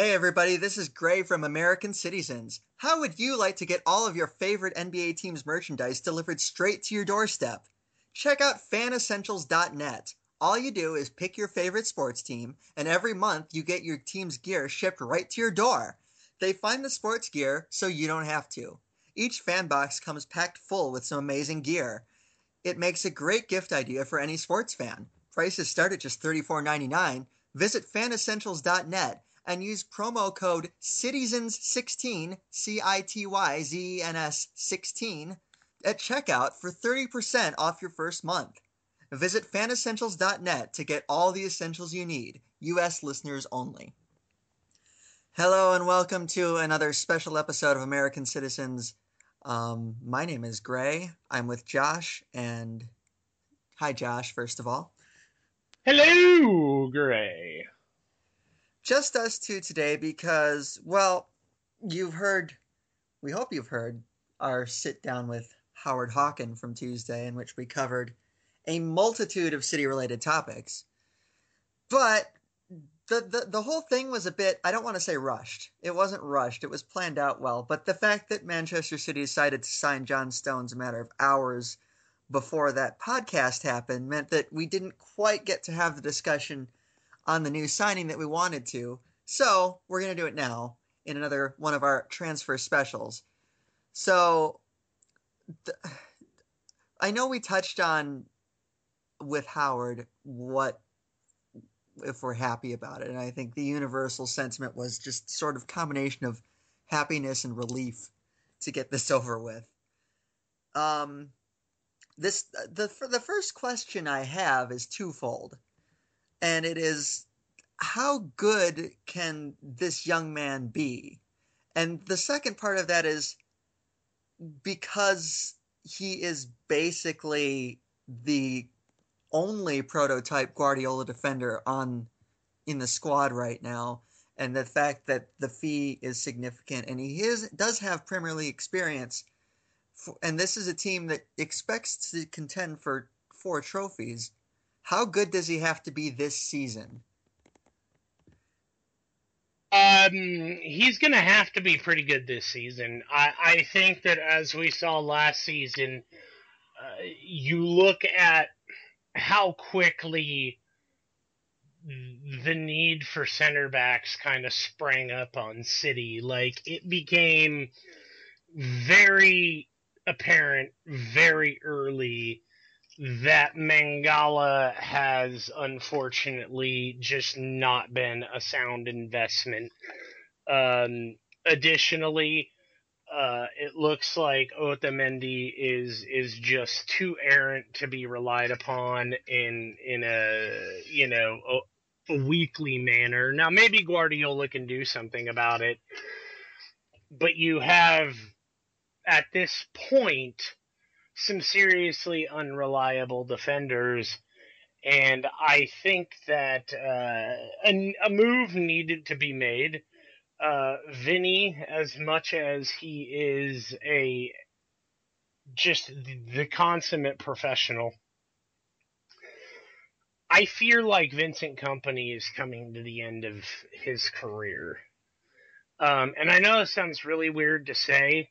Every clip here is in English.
Hey everybody, this is Grey from American Cityzens. How would you like to get all of your favorite NBA teams merchandise delivered straight to your doorstep? Check out fanessentials.net. All you do is pick your favorite sports team, and every month you get your team's gear shipped right to your door. They find the sports gear so you don't have to. Each fan box comes packed full with some amazing gear. It makes a great gift idea for any sports fan. Prices start at just $34.99. Visit fanessentials.net and use promo code CITYZENS16, C I T Y Z E N S 16, at checkout for 30% off your first month. Visit fanessentials.net to get all the essentials you need, U.S. listeners only. Hello and welcome to another special episode of American Cityzens. Um, my name is Grey. I'm with Josh, and hi, Josh, first of all. Hello, Grey. Just us two today because, well, you've heard, we hope you've heard, our sit down with Howard Hockin from Tuesday, in which we covered a multitude of city related topics. But the, the the whole thing was a bit I don't want to say rushed. It wasn't rushed. It was planned out well. But the fact that Manchester City decided to sign John Stones a matter of hours before that podcast happened meant that we didn't quite get to have the discussion on the new signing that we wanted to. So we're gonna do it now in another one of our transfer specials. So th- I know we touched on with Howard what if we're happy about it. And I think the universal sentiment was just sort of combination of happiness and relief to get this over with. Um, this the the first question I have is twofold, and it is how good can this young man be? And the second part of that is because he is basically the only prototype Guardiola defender on in the squad right now, and the fact that the fee is significant, and he is does have Premier League experience, and this is a team that expects to contend for four trophies. How good does he have to be this season? Um, he's going to have to be pretty good this season. I, I think that as we saw last season, uh, you look at how quickly the need for center backs kind of sprang up on City. Like it became very apparent very early that Mangala has unfortunately just not been a sound investment. Um, additionally, uh, it looks like Otamendi is is just too errant to be relied upon in in a you know a, a weekly manner. Now maybe Guardiola can do something about it, but you have at this point some seriously unreliable defenders. And I think that uh, a, a move needed to be made uh, Vinny, as much as he is a just the, consummate professional, I fear like Vincent Kompany is coming to the end of his career. Um, and I know it sounds really weird to say,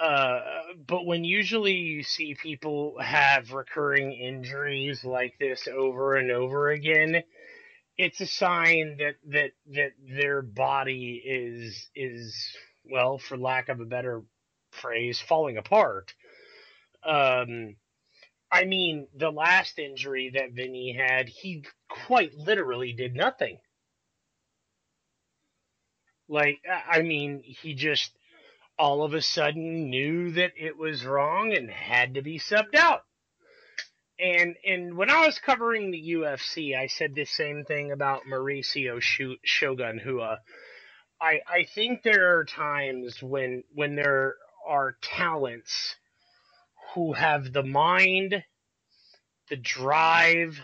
uh, but when usually you see people have recurring injuries like this over and over again, it's a sign that that that their body is is well, for lack of a better phrase, falling apart. Um, I mean, the last injury that Vinny had, he quite literally did nothing. Like, I mean, he just all of a sudden knew that it was wrong and had to be subbed out and and when I was covering the UFC, I said the same thing about Mauricio Shogun Rua. I I think there are times when when there are talents who have the mind, the drive,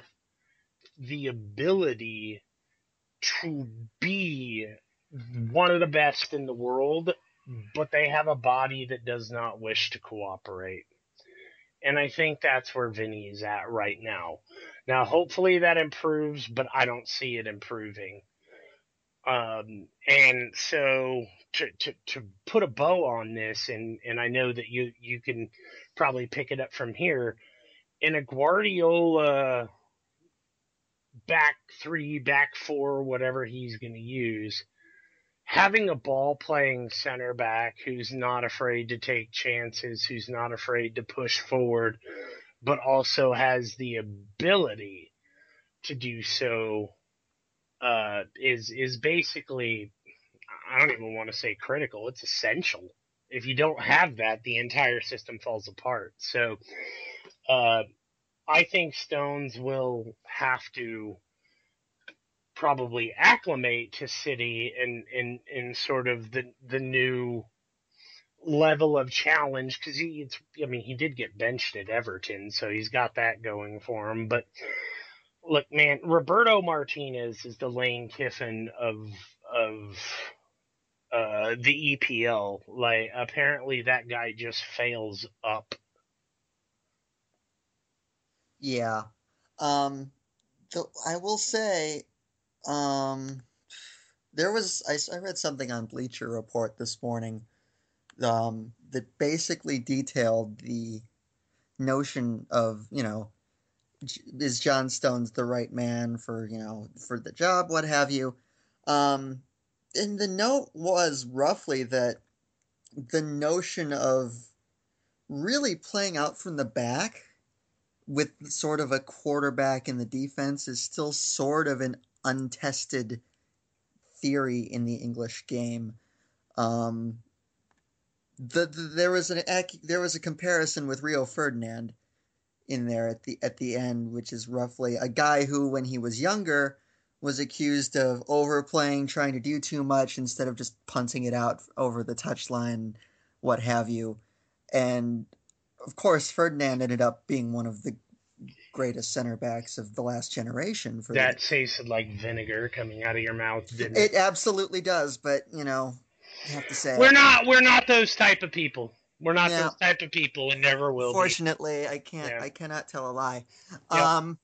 the ability to be one of the best in the world, but they have a body that does not wish to cooperate. And I think that's where Vinny is at right now. Now, hopefully that improves, but I don't see it improving. Um, and so to, to, to put a bow on this, and, and I know that you, you can probably pick it up from here, in a Guardiola back three, back four, whatever he's going to use, having a ball playing center back who's not afraid to take chances, who's not afraid to push forward, but also has the ability to do so uh, is is basically I don't even want to say critical. It's essential. If you don't have that, the entire system falls apart. So, uh, I think Stones will have to probably acclimate to City and in, in sort of the the new level of challenge because he it's I mean he did get benched at Everton so he's got that going for him. But look man Roberto Martinez is the Lane Kiffin of of uh the EPL like apparently that guy just fails up. Yeah. Um so I will say um there was I, I read something on Bleacher Report this morning um, that basically detailed the notion of you know is John Stones the right man for you know for the job, what have you. Um, and the note was roughly that the notion of really playing out from the back with sort of a quarterback in the defense is still sort of an untested theory in the English game. Um, the, the, there was an there was a comparison with Rio Ferdinand in there at the at the end, which is roughly a guy who, when he was younger, was accused of overplaying, trying to do too much instead of just punting it out over the touchline, what have you. And of course, Ferdinand ended up being one of the greatest center backs of the last generation. For that the... tasted like vinegar coming out of your mouth, didn't it? It absolutely does, but you know, I have to say we're not we're not those type of people. We're not yeah. those type of people, and never will. Fortunately, be. I can't. Yeah. I cannot tell a lie. Yep. Um,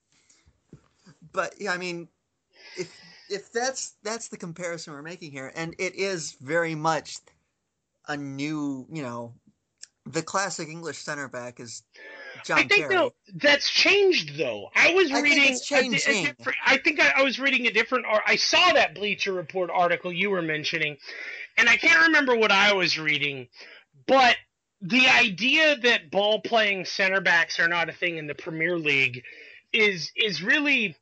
but yeah, I mean, if if that's that's the comparison we're making here, and it is very much a new, you know, the classic English center back is John I think though that's changed though. I was I reading. Think a, a I think I, I, was reading a different. Or I saw that Bleacher Report article you were mentioning, and I can't remember what I was reading, but the idea that ball playing center backs are not a thing in the Premier League is is really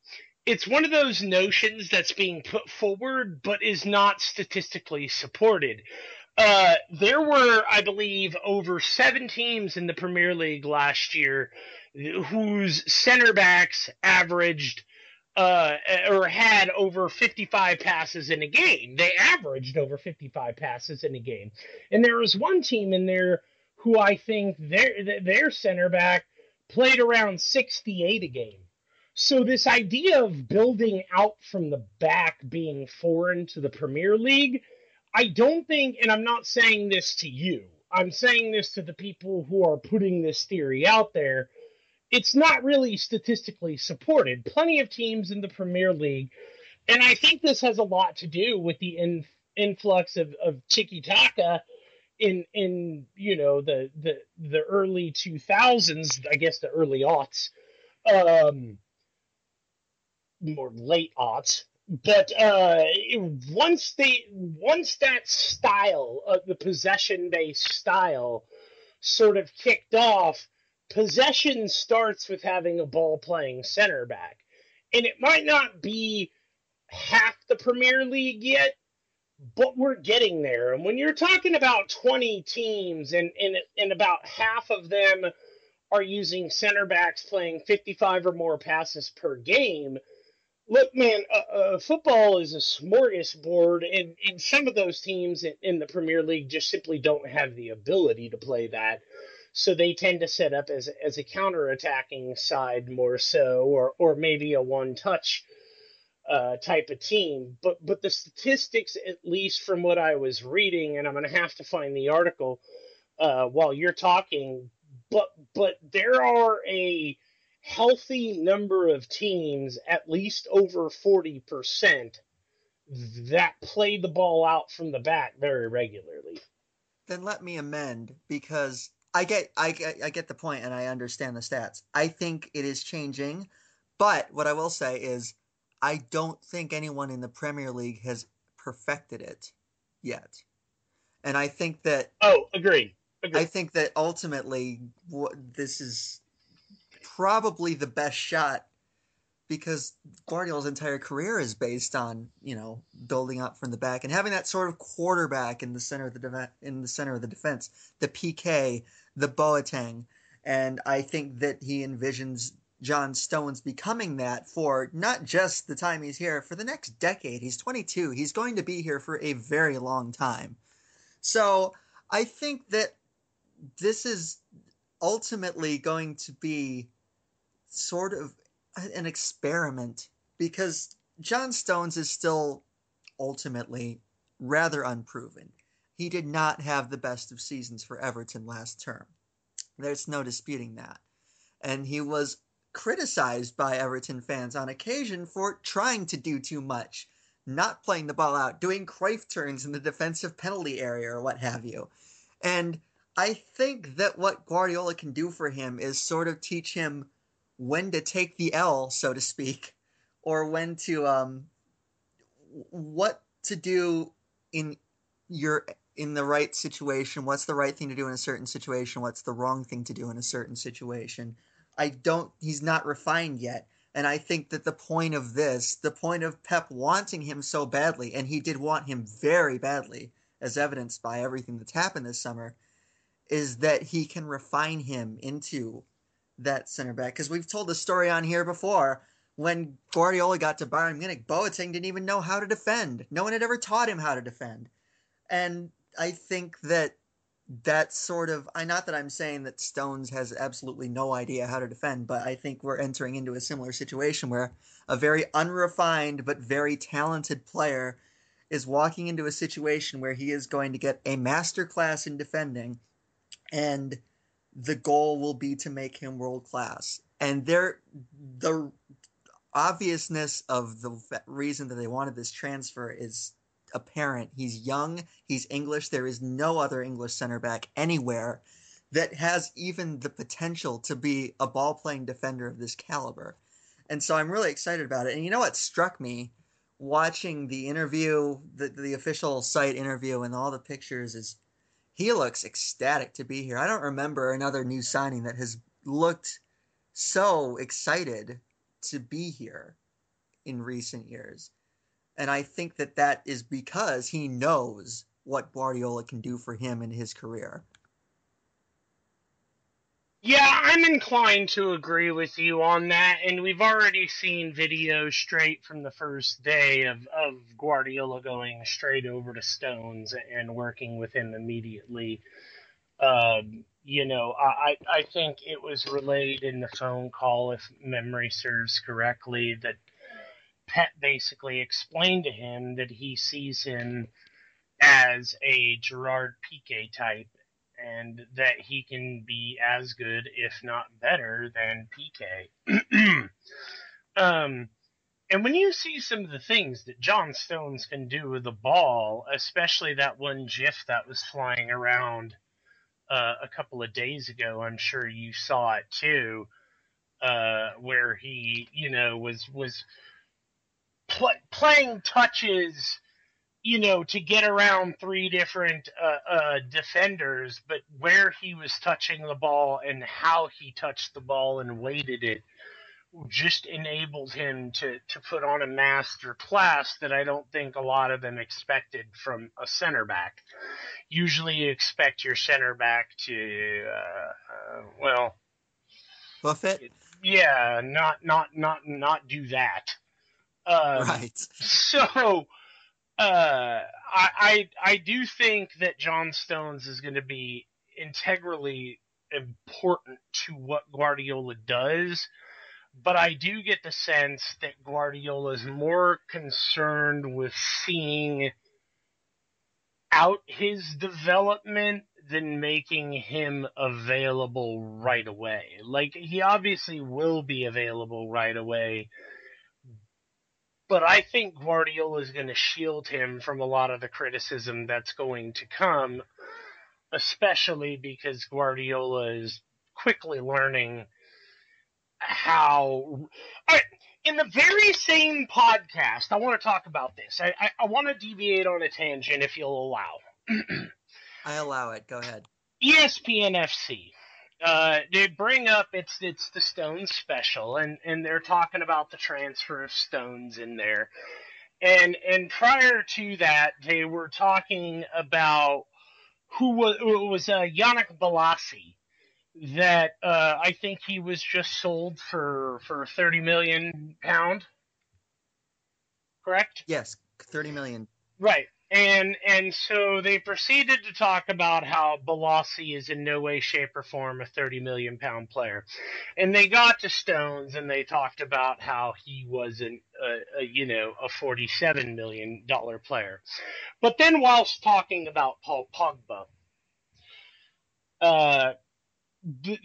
it's one of those notions that's being put forward but is not statistically supported. Uh, there were, I believe, over seven teams in the Premier League last year whose center backs averaged uh, or had over 55 passes in a game. They averaged over 55 passes in a game. And there was one team in there who I think their their center back played around 68 a game. So this idea of building out from the back being foreign to the Premier League, I don't think and I'm not saying this to you. I'm saying this to the people who are putting this theory out there it's not really statistically supported. Plenty of teams in the Premier League, and I think this has a lot to do with the in, influx of, of tiki taka in in you know the the the early 2000s, I guess the early aughts, um, more late aughts. But uh, once they once that style of the possession based style sort of kicked off possession starts with having a ball playing center back. And it might not be half the Premier League yet, but we're getting there. And when you're talking about 20 teams and, and, and about half of them are using center backs playing 55 or more passes per game, look, man, uh, uh, football is a smorgasbord, and, and some of those teams in, in the Premier League just simply don't have the ability to play that so they tend to set up as as a counter-attacking side more so, or or maybe a one-touch uh, type of team. But but the statistics, at least from what I was reading, and I'm going to have to find the article uh, while you're talking. But but there are a healthy number of teams, at least over forty percent, that play the ball out from the back very regularly. Then let me amend because I get I get I get the point and I understand the stats. I think it is changing, but what I will say is I don't think anyone in the Premier League has perfected it yet. And I think that Oh, agree. agreed. I think that ultimately what this is probably the best shot because Guardiola's entire career is based on you know building up from the back and having that sort of quarterback in the center of the de- in the center of the defense, the Piqué, the Boateng, and I think that he envisions John Stones becoming that for not just the time he's here for the next decade. He's 22. He's going to be here for a very long time. So I think that this is ultimately going to be sort of an experiment because John Stones is still ultimately rather unproven. He did not have the best of seasons for Everton last term. There's no disputing that. And he was criticized by Everton fans on occasion for trying to do too much, not playing the ball out, doing Cruyff turns in the defensive penalty area or what have you. And I think that what Guardiola can do for him is sort of teach him when to take the L, so to speak, or when to um what to do in your in the right situation, what's the right thing to do in a certain situation, what's the wrong thing to do in a certain situation. I don't he's not refined yet. And I think that the point of this, the point of Pep wanting him so badly, and he did want him very badly, as evidenced by everything that's happened this summer, is that he can refine him into that center back. Because we've told the story on here before. When Guardiola got to Bayern Munich, Boateng didn't even know how to defend. No one had ever taught him how to defend. And I think that that sort of I not that I'm saying that Stones has absolutely no idea how to defend, but I think we're entering into a similar situation where a very unrefined but very talented player is walking into a situation where he is going to get a master class in defending and the goal will be to make him world class. And there the obviousness of the reason that they wanted this transfer is apparent. He's young, he's English. There is no other English center back anywhere that has even the potential to be a ball playing defender of this caliber. And so I'm really excited about it. And you know what struck me watching the interview, the, the official site interview, and all the pictures is he looks ecstatic to be here. I don't remember another new signing that has looked so excited to be here in recent years. And I think that that is because he knows what Guardiola can do for him in his career. Yeah, I'm inclined to agree with you on that, and we've already seen videos straight from the first day of, of Guardiola going straight over to Stones and working with him immediately. Um, you know, I, I think it was relayed in the phone call, if memory serves correctly, that Pep basically explained to him that he sees him as a Gerard Piqué type and that he can be as good, if not better, than Piqué. um, and when you see some of the things that John Stones can do with the ball, especially that one GIF that was flying around uh, a couple of days ago, I'm sure you saw it too, uh, where he, you know, was was pl- playing touches you know, to get around three different uh, uh, defenders, but where he was touching the ball and how he touched the ball and weighted it just enabled him to, to put on a master class that I don't think a lot of them expected from a center back. Usually you expect your center back to, uh, uh well, Buffett? Yeah, not, not, not, not do that. Um, right. So, uh, I, I I do think that John Stones is going to be integrally important to what Guardiola does, but I do get the sense that Guardiola is more concerned with seeing out his development than making him available right away. Like he obviously will be available right away but I think Guardiola is going to shield him from a lot of the criticism that's going to come, especially because Guardiola is quickly learning how. All right, in the very same podcast, I want to talk about this. I, I, I want to deviate on a tangent if you'll allow. I allow it. Go ahead. ESPN FC. Uh, they bring up it's it's the Stones special, and and they're talking about the transfer of Stones in there, and and prior to that, they were talking about who was it was uh, Yannick Bolasie that uh, I think he was just sold for for thirty million pound. Correct. Yes, thirty million. Right. And and so they proceeded to talk about how Bolasie is in no way, shape, or form a thirty million pound player, and they got to Stones and they talked about how he wasn't a, a you know a forty seven million dollar player, but then whilst talking about Paul Pogba, uh, the,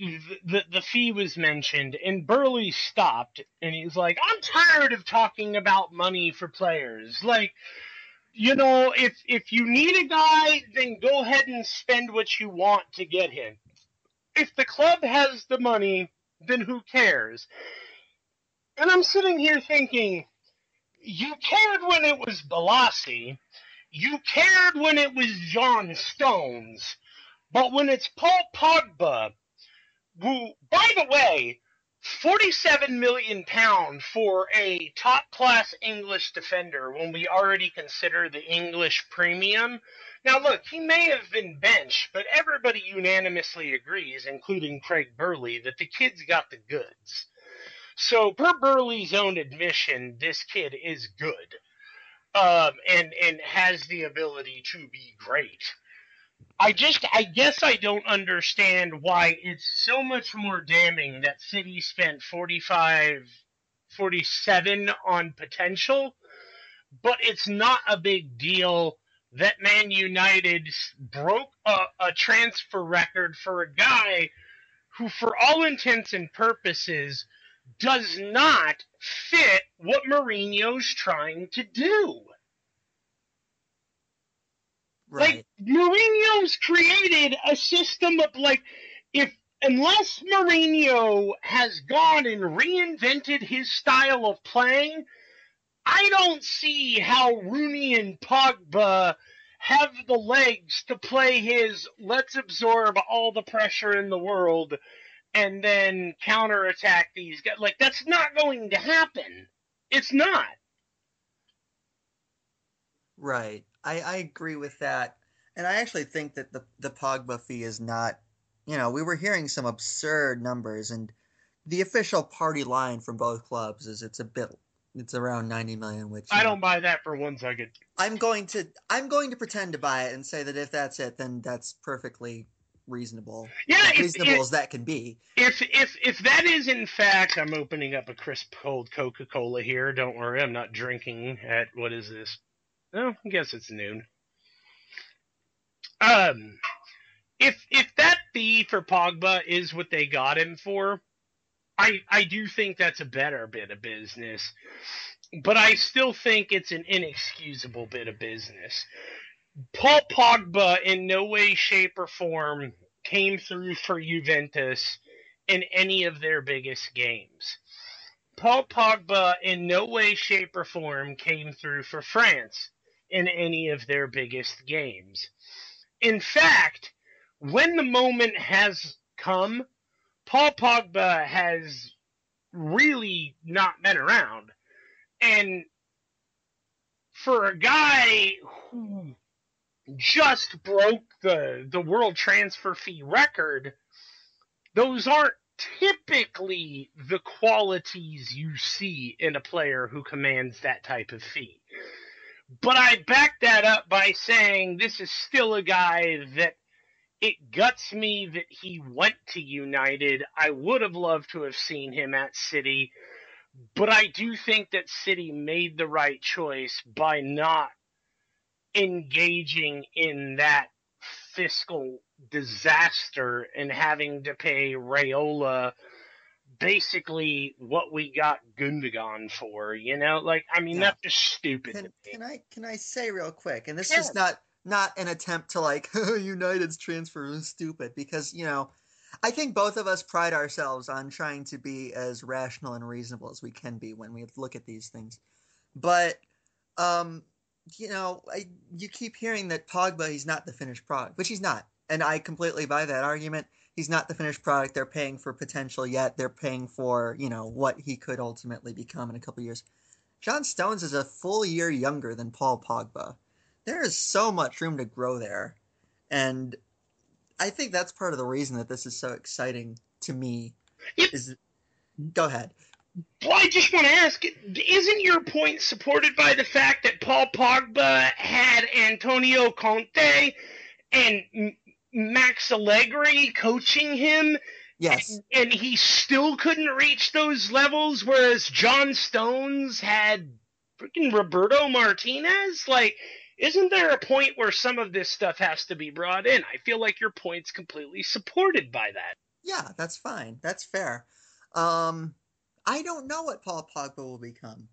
the the fee was mentioned and Burley stopped and he's like, I'm tired of talking about money for players, like you know, if if you need a guy, then go ahead and spend what you want to get him. If the club has the money, then who cares? And I'm sitting here thinking, you cared when it was Bolasie, you cared when it was John Stones, but when it's Paul Pogba, who, by the way, 47 million pound for a top class English defender when we already consider the English premium. Now look, he may have been benched, but everybody unanimously agrees, including Craig Burley, that the kid's got the goods. So per Burley's own admission, this kid is good. Um, and and has the ability to be great. I just, I guess I don't understand why it's so much more damning that City spent 45, 47 on potential, but it's not a big deal that Man United broke a, a transfer record for a guy who, for all intents and purposes, does not fit what Mourinho's trying to do. Right. Like Mourinho's created a system of like if unless Mourinho has gone and reinvented his style of playing, I don't see how Rooney and Pogba have the legs to play his let's absorb all the pressure in the world and then counterattack these guys. Like that's not going to happen. It's not. Right. I, I agree with that. And I actually think that the, the Pogba fee is not, you know, we were hearing some absurd numbers, and the official party line from both clubs is it's a bit, it's around 90 million, which I don't buy that for one second. I'm going to, I'm going to pretend to buy it and say that if that's it, then that's perfectly reasonable. Yeah, as if- reasonable if- as that can be. If if if that is in fact, I'm opening up a crisp cold Coca Cola here. Don't worry, I'm not drinking at what is this? No, I guess it's noon. Um, if if that fee for Pogba is what they got him for, I I do think that's a better bit of business. But I still think it's an inexcusable bit of business. Paul Pogba in no way, shape, or form came through for Juventus in any of their biggest games. Paul Pogba in no way, shape, or form came through for France in any of their biggest games. In fact, when the moment has come, Paul Pogba has really not been around. And for a guy who just broke the the world transfer fee record, those aren't typically the qualities you see in a player who commands that type of fee. But I back that up by saying this is still a guy that it guts me that he went to United. I would have loved to have seen him at City, but I do think that City made the right choice by not engaging in that fiscal disaster and having to pay Raiola basically what we got Gundogan for. You know, like I mean yeah. that's just stupid. Can, can, I can I say real quick? And this is not not an attempt to like United's transfer is stupid because you know. I think both of us pride ourselves on trying to be as rational and reasonable as we can be when we look at these things. But um, you know, I, you keep hearing that Pogba he's not the finished product, which he's not, and I completely buy that argument. He's not the finished product. They're paying for potential yet. They're paying for you know what he could ultimately become in a couple years. John Stones is a full year younger than Paul Pogba. There is so much room to grow there, and I think that's part of the reason that this is so exciting to me. Is go ahead. Well, I just want to ask: Isn't your point supported by the fact that Paul Pogba had Antonio Conte and Max Allegri coaching him? Yes. And, and, he still couldn't reach those levels, whereas John Stones had freaking Roberto Martinez. Like, isn't there a point where some of this stuff has to be brought in? I feel like your point's completely supported by that. Yeah, that's fine. That's fair. Um, I don't know what Paul Pogba will become.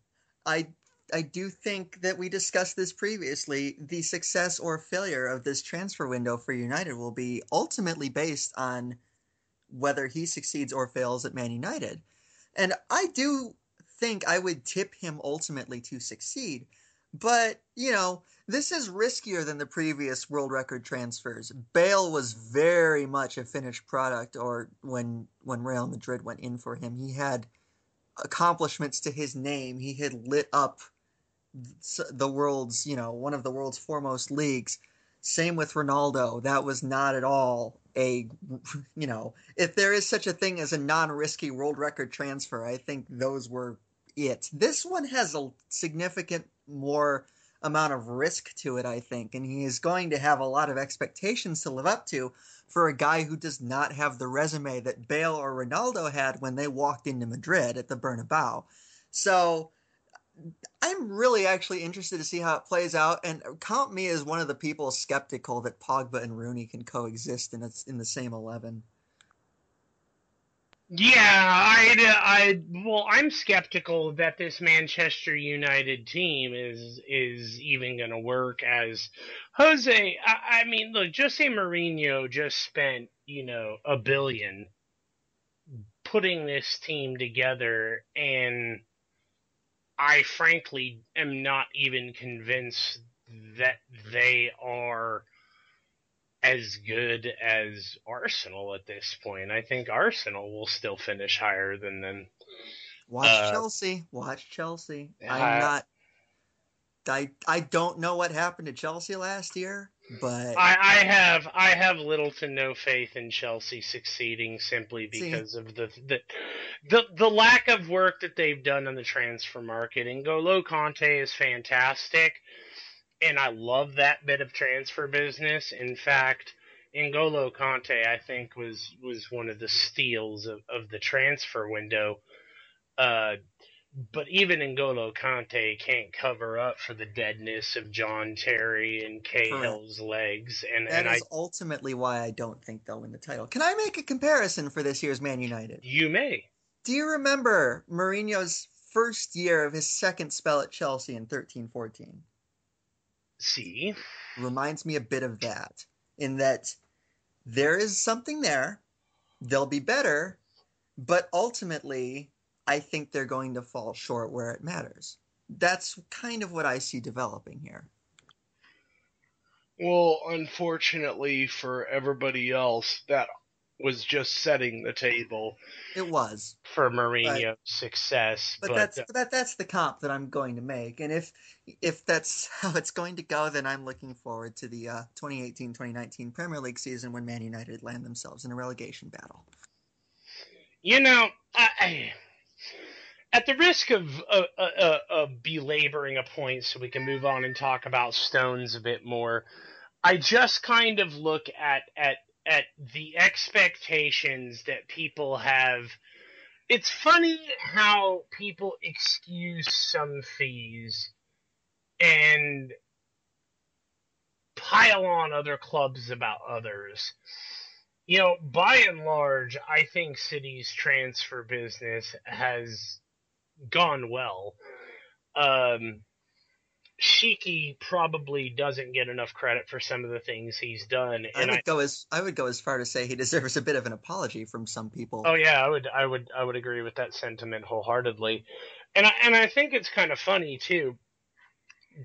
I I do think that we discussed this previously. The success or failure of this transfer window for United will be ultimately based on whether he succeeds or fails at Man United. And I do think I would tip him ultimately to succeed. But, you know, this is riskier than the previous world record transfers. Bale was very much a finished product or when when Real Madrid went in for him, he had accomplishments to his name. He had lit up the world's, you know, one of the world's foremost leagues. Same with Ronaldo. That was not at all a, you know, if there is such a thing as a non risky world record transfer, I think those were it. This one has a significant more amount of risk to it, I think, and he is going to have a lot of expectations to live up to for a guy who does not have the resume that Bale or Ronaldo had when they walked into Madrid at the Bernabeu. So I'm really actually interested to see how it plays out, and count me as one of the people skeptical that Pogba and Rooney can coexist in in the same eleven. Yeah, I, I, well, I'm skeptical that this Manchester United team is is even going to work as Jose. I, I mean, look, Jose Mourinho just spent you know a billion putting this team together, and I frankly am not even convinced that they are as good as Arsenal at this point. I think Arsenal will still finish higher than them. Watch uh, Chelsea. Watch Chelsea. I'm not. I I don't know what happened to Chelsea last year, but I, I have I have little to no faith in Chelsea succeeding simply because see, of the, the the the lack of work that they've done on the transfer market. N'Golo Kanté is fantastic and I love that bit of transfer business. In fact, N'Golo Kanté, I think, was was one of the steals of, of the transfer window. Uh, but even N'Golo Kanté can't cover up for the deadness of John Terry and Cahill's legs. And that and is I, ultimately why I don't think they'll win the title. Can I make a comparison for this year's Man United? You may. Do you remember Mourinho's first year of his second spell at Chelsea in 13 14? See? Reminds me a bit of that, in that there is something there. They'll be better, but ultimately, I think they're going to fall short where it matters. That's kind of what I see developing here. Well, unfortunately for everybody else, that was just setting the table. It was for Mourinho's success. But, but that's uh, that that's the comp that I'm going to make, and if if that's how it's going to go, then I'm looking forward to the uh, 2018-2019 Premier League season when Man United land themselves in a relegation battle. You know, I, at the risk of uh, uh, uh, belaboring a point, so we can move on and talk about Stones a bit more. I just kind of look at at at the expectations that people have. It's funny how people excuse some fees and pile on other clubs about others. you know, by and large, I think City's transfer business has gone well. Um, Txiki probably doesn't get enough credit for some of the things he's done. And I would I, go as I would go as far to say he deserves a bit of an apology from some people. Oh yeah, I would I would I would agree with that sentiment wholeheartedly. And I, and I think it's kind of funny too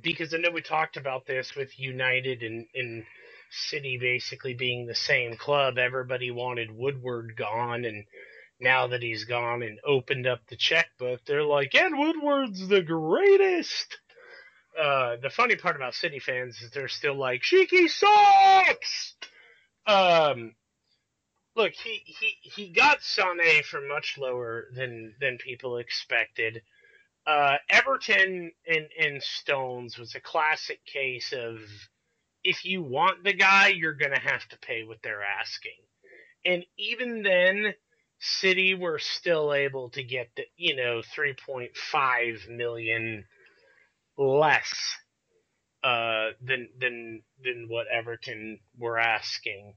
because I know we talked about this with United and, and City basically being the same club. Everybody wanted Woodward gone, and now that he's gone and opened up the checkbook, they're like, "Ed Woodward's the greatest." Uh, the funny part about City fans is they're still like, "Txiki sucks." Um, look, he he he got Sané for much lower than than people expected. Uh, Everton and, and Stones was a classic case of if you want the guy, you're going to have to pay what they're asking. And even then, City were still able to get the, you know, 3.5 million less uh, than than than what Everton were asking.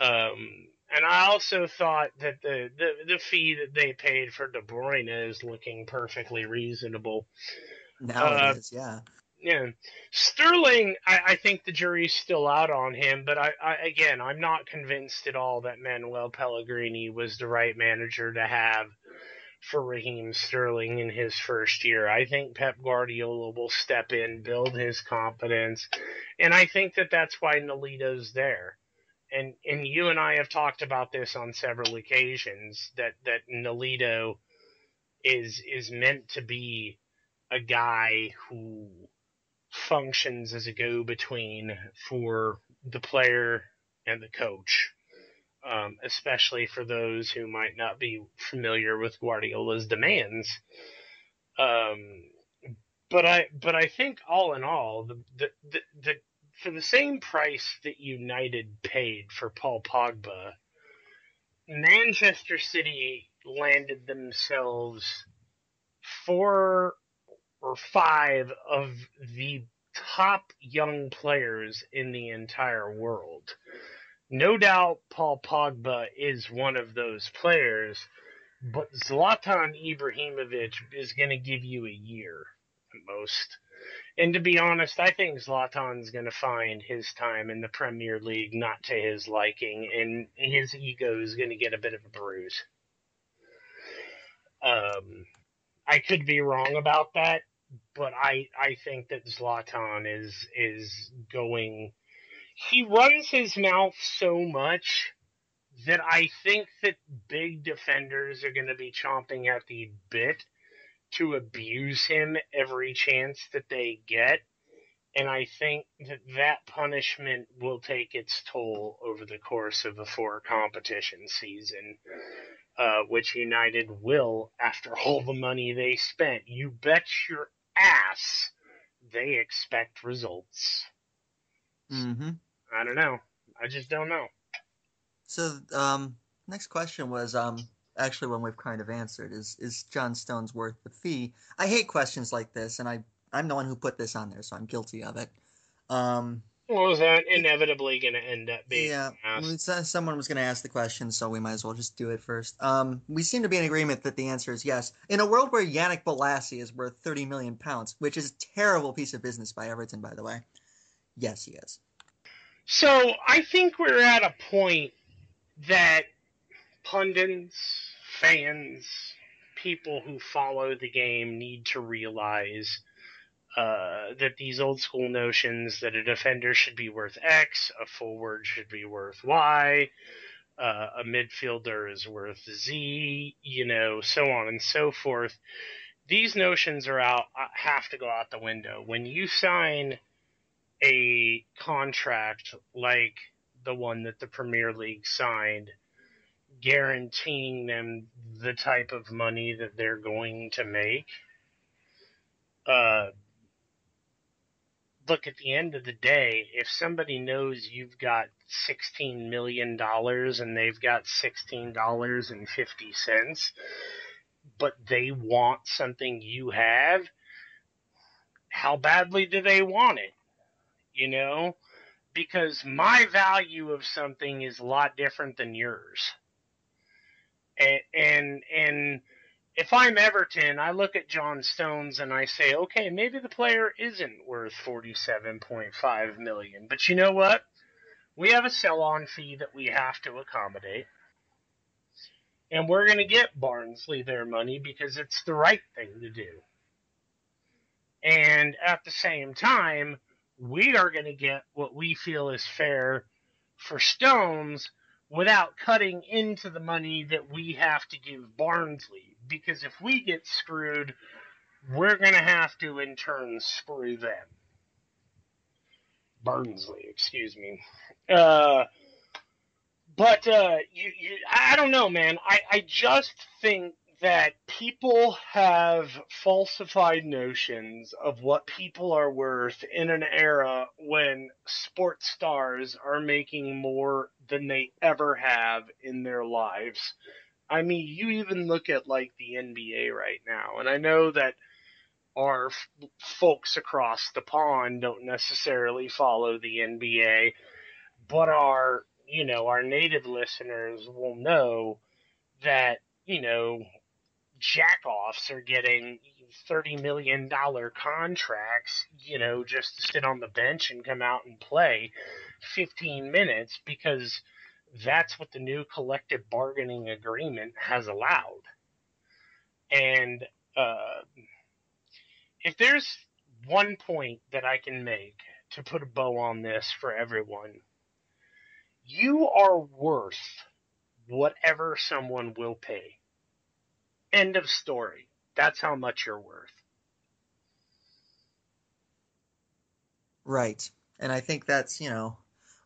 Um, and I also thought that the, the, the fee that they paid for De Bruyne is looking perfectly reasonable. Now uh, it is, yeah. Yeah, Sterling. I, I, think the jury's still out on him, but I, I, again, I'm not convinced at all that Manuel Pellegrini was the right manager to have for Raheem Sterling in his first year. I think Pep Guardiola will step in, build his confidence, and I think that that's why Nolito's there and and you and I have talked about this on several occasions that that Nolito is is meant to be a guy who functions as a go between for the player and the coach, um, especially for those who might not be familiar with Guardiola's demands. Um, but I but I think all in all the the the, the for the same price that United paid for Paul Pogba, Manchester City landed themselves four or five of the top young players in the entire world. No doubt Paul Pogba is one of those players, but Zlatan Ibrahimovic is going to give you a year at most. And to be honest, I think Zlatan's going to find his time in the Premier League not to his liking, and his ego is going to get a bit of a bruise. Um, I could be wrong about that, but I I think that Zlatan is is going. He runs his mouth so much that I think that big defenders are going to be chomping at the bit to abuse him every chance that they get. And I think that that punishment will take its toll over the course of a four competition season, uh, which United will after all the money they spent. You bet your ass they expect results. Mm-hmm. I don't know. I just don't know. So, um, next question was, um, actually one we've kind of answered is is John Stones worth the fee? I hate questions like this, and I I'm the one who put this on there, so I'm guilty of it. Um, well, is that inevitably going to end up being? Yeah, asked? someone was going to ask the question, so we might as well just do it first. Um, we seem to be in agreement that the answer is yes. In a world where Yannick Bolasie is worth 30 million pounds, which is a terrible piece of business by Everton, by the way, yes, he is. So I think we're at a point that pundits, fans, people who follow the game need to realize uh, that these old school notions that a defender should be worth X, a forward should be worth Y, uh, a midfielder is worth Z, you know, so on and so forth. These notions are out, uh, have to go out the window. When you sign a contract like the one that the Premier League signed guaranteeing them the type of money that they're going to make. Uh, look, at the end of the day, if somebody knows you've got $16 million and they've got $16.50, but they want something you have, how badly do they want it? You know? because my value of something is a lot different than yours. And and and if I'm Everton, I look at John Stones and I say, okay, maybe the player isn't worth 47.5 million, but you know what? We have a sell-on fee that we have to accommodate. And we're going to get Barnsley their money because it's the right thing to do. And at the same time, we are going to get what we feel is fair for Stones without cutting into the money that we have to give Barnsley. Because if we get screwed, we're going to have to in turn screw them. Barnsley, excuse me. Uh, but uh, you, you, I don't know, man. I, I just think that people have falsified notions of what people are worth in an era when sports stars are making more than they ever have in their lives. I mean, you even look at like the NBA right now, and I know that our f- folks across the pond don't necessarily follow the NBA, but our, you know, our native listeners will know that, you know, jackoffs are getting thirty million dollar contracts, you know, just to sit on the bench and come out and play fifteen minutes because that's what the new collective bargaining agreement has allowed. And uh, if there's one point that I can make to put a bow on this for everyone, you are worth whatever someone will pay. End of story. That's how much you're worth. Right. And I think that's, you know,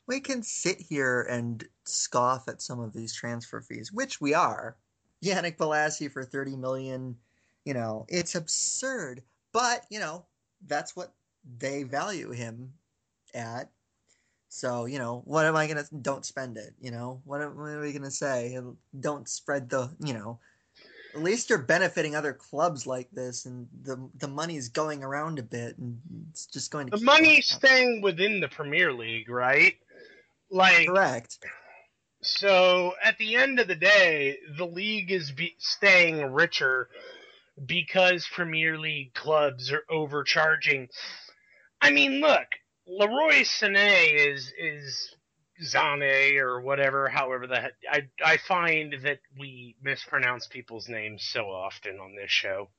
we can sit here and scoff at some of these transfer fees, which we are. Yannick Bolasie for 30 million, you know, it's absurd. But, you know, that's what they value him at. So, you know, what am I going to don't spend it, you know? What, am, what are we going to say? Don't spread the, you know, at least you're benefiting other clubs like this, and the the money's going around a bit, and it's just going to. The money's staying within the Premier League, right? Like correct. So at the end of the day, the league is be- staying richer because Premier League clubs are overcharging. I mean, look, Leroy Sané is is Zane or whatever, however that I I find that we mispronounce people's names so often on this show.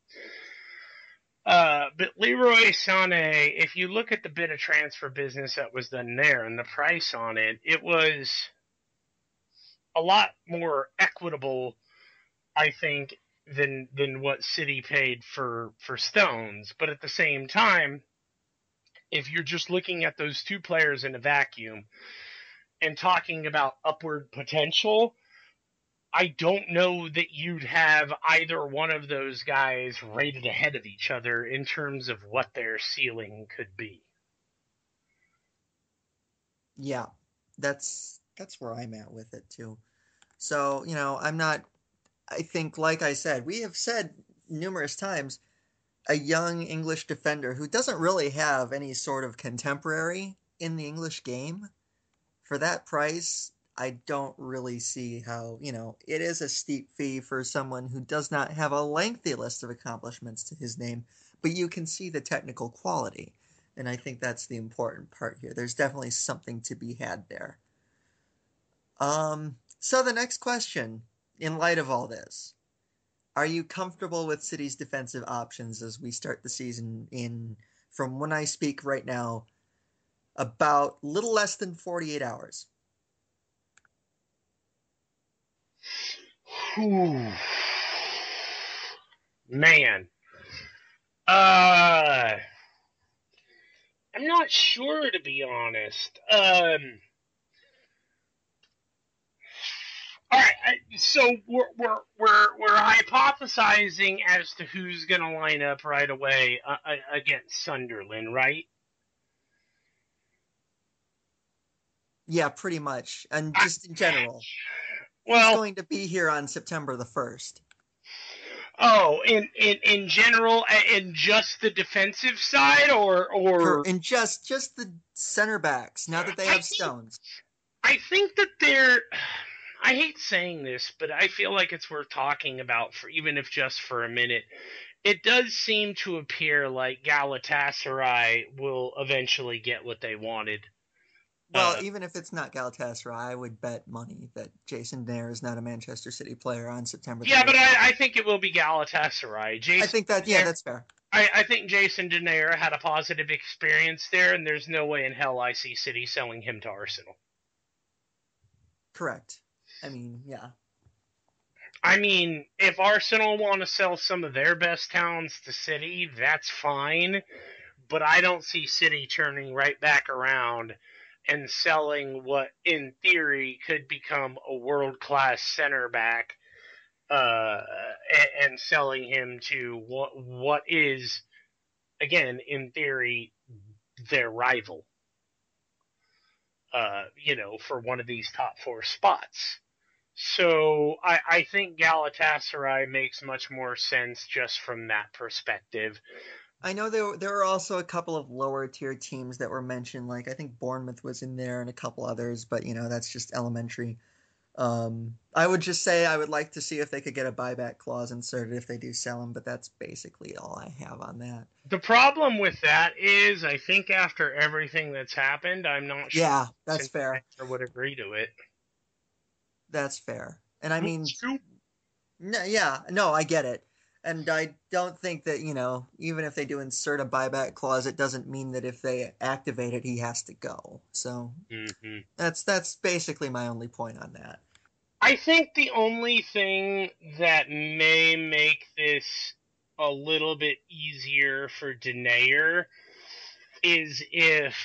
Uh, but Leroy Sané, if you look at the bit of transfer business that was done there and the price on it, it was a lot more equitable, I think, than than what City paid for for Stones. But at the same time, if you're just looking at those two players in a vacuum, and talking about upward potential, I don't know that you'd have either one of those guys rated ahead of each other in terms of what their ceiling could be. Yeah, that's that's where I'm at with it too. So, you know, I'm not I think like I said, we have said numerous times a young English defender who doesn't really have any sort of contemporary in the English game for that price, I don't really see how, you know, it is a steep fee for someone who does not have a lengthy list of accomplishments to his name, but you can see the technical quality. And I think that's the important part here. There's definitely something to be had there. Um, so the next question, in light of all this, are you comfortable with City's defensive options as we start the season in from when I speak right now about little less than 48 hours. Man. Uh I'm not sure to be honest. Um all right, so we're we're we're we're hypothesizing as to who's going to line up right away uh, against Sunderland, right? Yeah, pretty much, and just in general. Well, He's going to be here on September the first. Oh, in, in in general, uh, in just the defensive side, or or in just just the center backs. Now that they have I think, Stones, I think that they're. I hate saying this, but I feel like it's worth talking about for even if just for a minute. It does seem to appear like Galatasaray will eventually get what they wanted well, uh, even if it's not Galatasaray, I would bet money that Jason Denayer is not a Manchester City player on September. 30th. Yeah, but I, I, think it will be Galatasaray. Jason I think that yeah, that's fair. I, I think Jason Denayer had a positive experience there, and there's no way in hell I see City selling him to Arsenal. Correct. I mean, yeah. I mean, if Arsenal want to sell some of their best talents to City, that's fine. But I don't see City turning right back around and selling what in theory could become a world class center back uh, and, selling him to what what is again in theory their rival uh, you know for one of these top four spots so I, I think Galatasaray makes much more sense just from that perspective. I know there there were also a couple of lower tier teams that were mentioned. Like I think Bournemouth was in there and a couple others, but you know that's just elementary. Um, I would just say I would like to see if they could get a buyback clause inserted if they do sell him, but that's basically all I have on that. The problem with that is, I think after everything that's happened, I'm not sure. Yeah, that's fair. I would agree to it. That's fair, and I mean, no, yeah, no, I get it and I don't think that you know even if they do insert a buyback clause, it doesn't mean that if they activate it, he has to go. So mm-hmm. that's that's basically my only point on that. I think the only thing that may make this a little bit easier for Denayer is if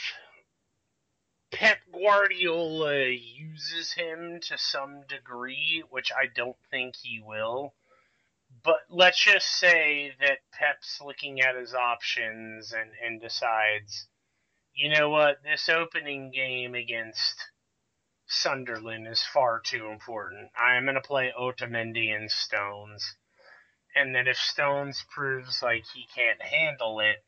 Pep Guardiola uses him to some degree, which I don't think he will but let's just say that Pep's looking at his options and, and decides, you know what, this opening game against Sunderland is far too important. I'm going to play Otamendi and Stones. And that if Stones proves like he can't handle it,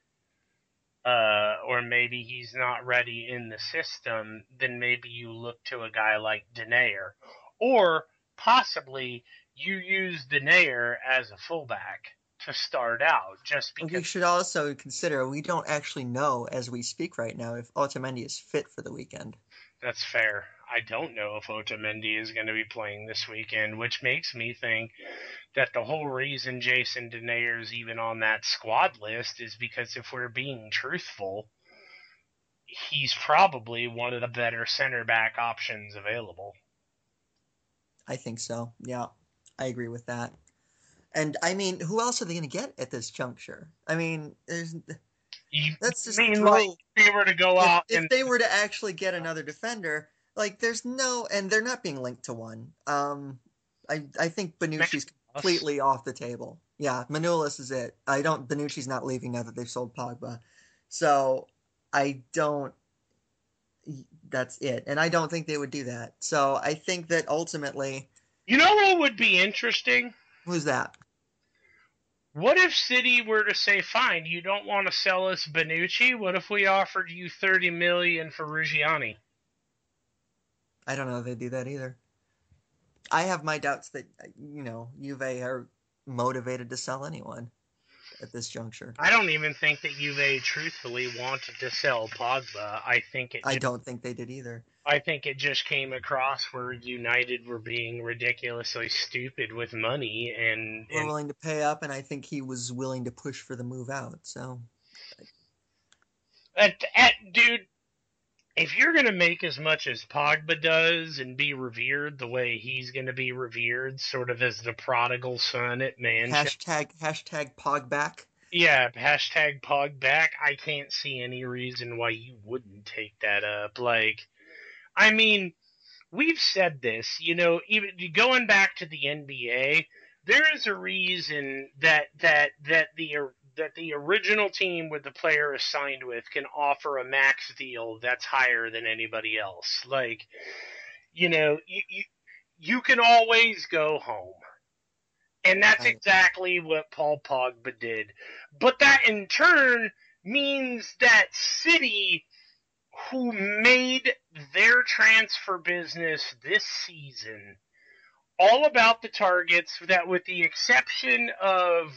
uh, or maybe he's not ready in the system, then maybe you look to a guy like Denayer. Or possibly you use Denayer as a fullback to start out just because we should also consider we don't actually know as we speak right now if Otamendi is fit for the weekend. That's fair. I don't know if Otamendi is going to be playing this weekend, which makes me think that the whole reason Jason Denayer is even on that squad list is because if we're being truthful, he's probably one of the better center back options available. I think so. Yeah. I agree with that. And I mean, who else are they going to get at this juncture? I mean, there's that's just mean like if they were to go if, out if they were to actually get another defender, like there's no, and they're not being linked to one. Um, I I think Bonucci's completely off the table. Yeah, Manolas is it. I don't. Bonucci's not leaving now that they've sold Pogba, so I don't. That's it, and I don't think they would do that. So I think that ultimately you know what would be interesting? Who's that? What if City were to say, "Fine, you don't want to sell us Bonucci. What if we offered you thirty million for Rugani?" I don't know if they do that either. I have my doubts that you know Juve are motivated to sell anyone at this juncture. I don't even think that Juve truthfully wanted to sell Pogba. I think it. I don't think they did either. I think it just came across where United were being ridiculously stupid with money and, and willing to pay up, and I think he was willing to push for the move out. So, at, at uh, dude, if you're gonna make as much as Pogba does and be revered the way he's gonna be revered, sort of as the prodigal son at Manchester. Hashtag hashtag Pogback. Yeah, hashtag Pogback. I can't see any reason why you wouldn't take that up. Like I mean, we've said this, you know, even going back to the NBA, there is a reason that that that the that the original team with the player is signed with can offer a max deal that's higher than anybody else. Like, you know, you you, you can always go home. And that's exactly what Paul Pogba did. But that in turn means that City, who made their transfer business this season all about the targets, that with the exception of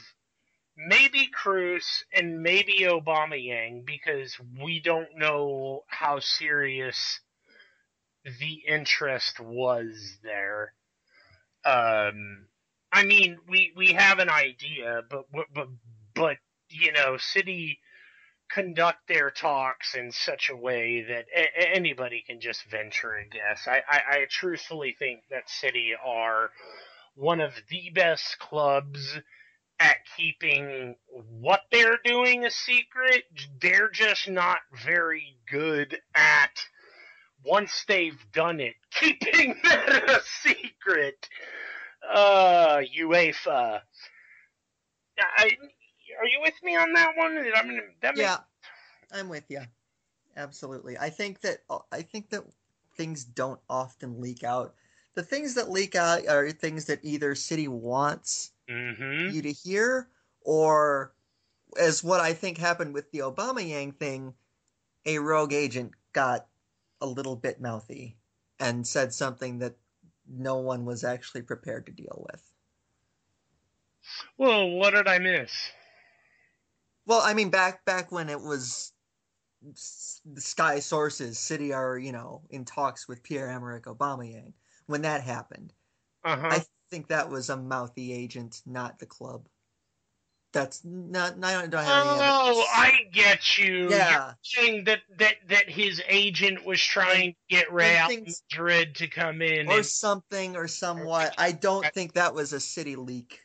maybe Cruz and maybe Aubameyang because we don't know how serious the interest was there. Um, I mean, we we have an idea, but but but you know, City conduct their talks in such a way that a- anybody can just venture a guess. I, I, I truthfully think that City are one of the best clubs at keeping what they're doing a secret. They're just not very good at once they've done it, keeping that a secret. Uh, UEFA. I, are you with me on that one? I mean, that Yeah, I'm with you. Absolutely. I think that I think that things don't often leak out. The things that leak out are things that either City wants hmm you to hear, or as what I think happened with the Aubameyang thing, a rogue agent got a little bit mouthy and said something that no one was actually prepared to deal with. Well, what did I miss? Well, I mean, back back when it was the Sky Sources, City are you know in talks with Pierre Emerick Aubameyang. When that happened, Uh huh. I think that was a mouthy agent, not the club. That's not. I don't, don't have any Oh. I get you. yeah, You're saying that, that, that his agent was trying to get Real Madrid to come in. or And, something, or somewhat. I don't think that was a City leak.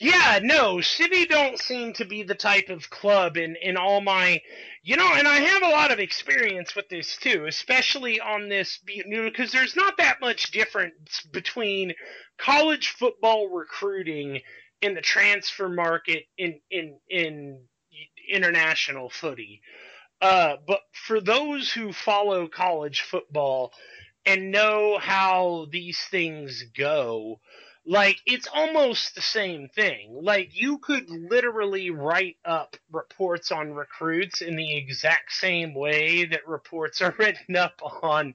Yeah, no, City don't seem to be the type of club in, in all my, you know, and I have a lot of experience with this too, especially on this, because there's not that much difference between college football recruiting in the transfer market in in in international footy. Uh, but for those who follow college football and know how these things go, like it's almost the same thing. Like you could literally write up reports on recruits in the exact same way that reports are written up on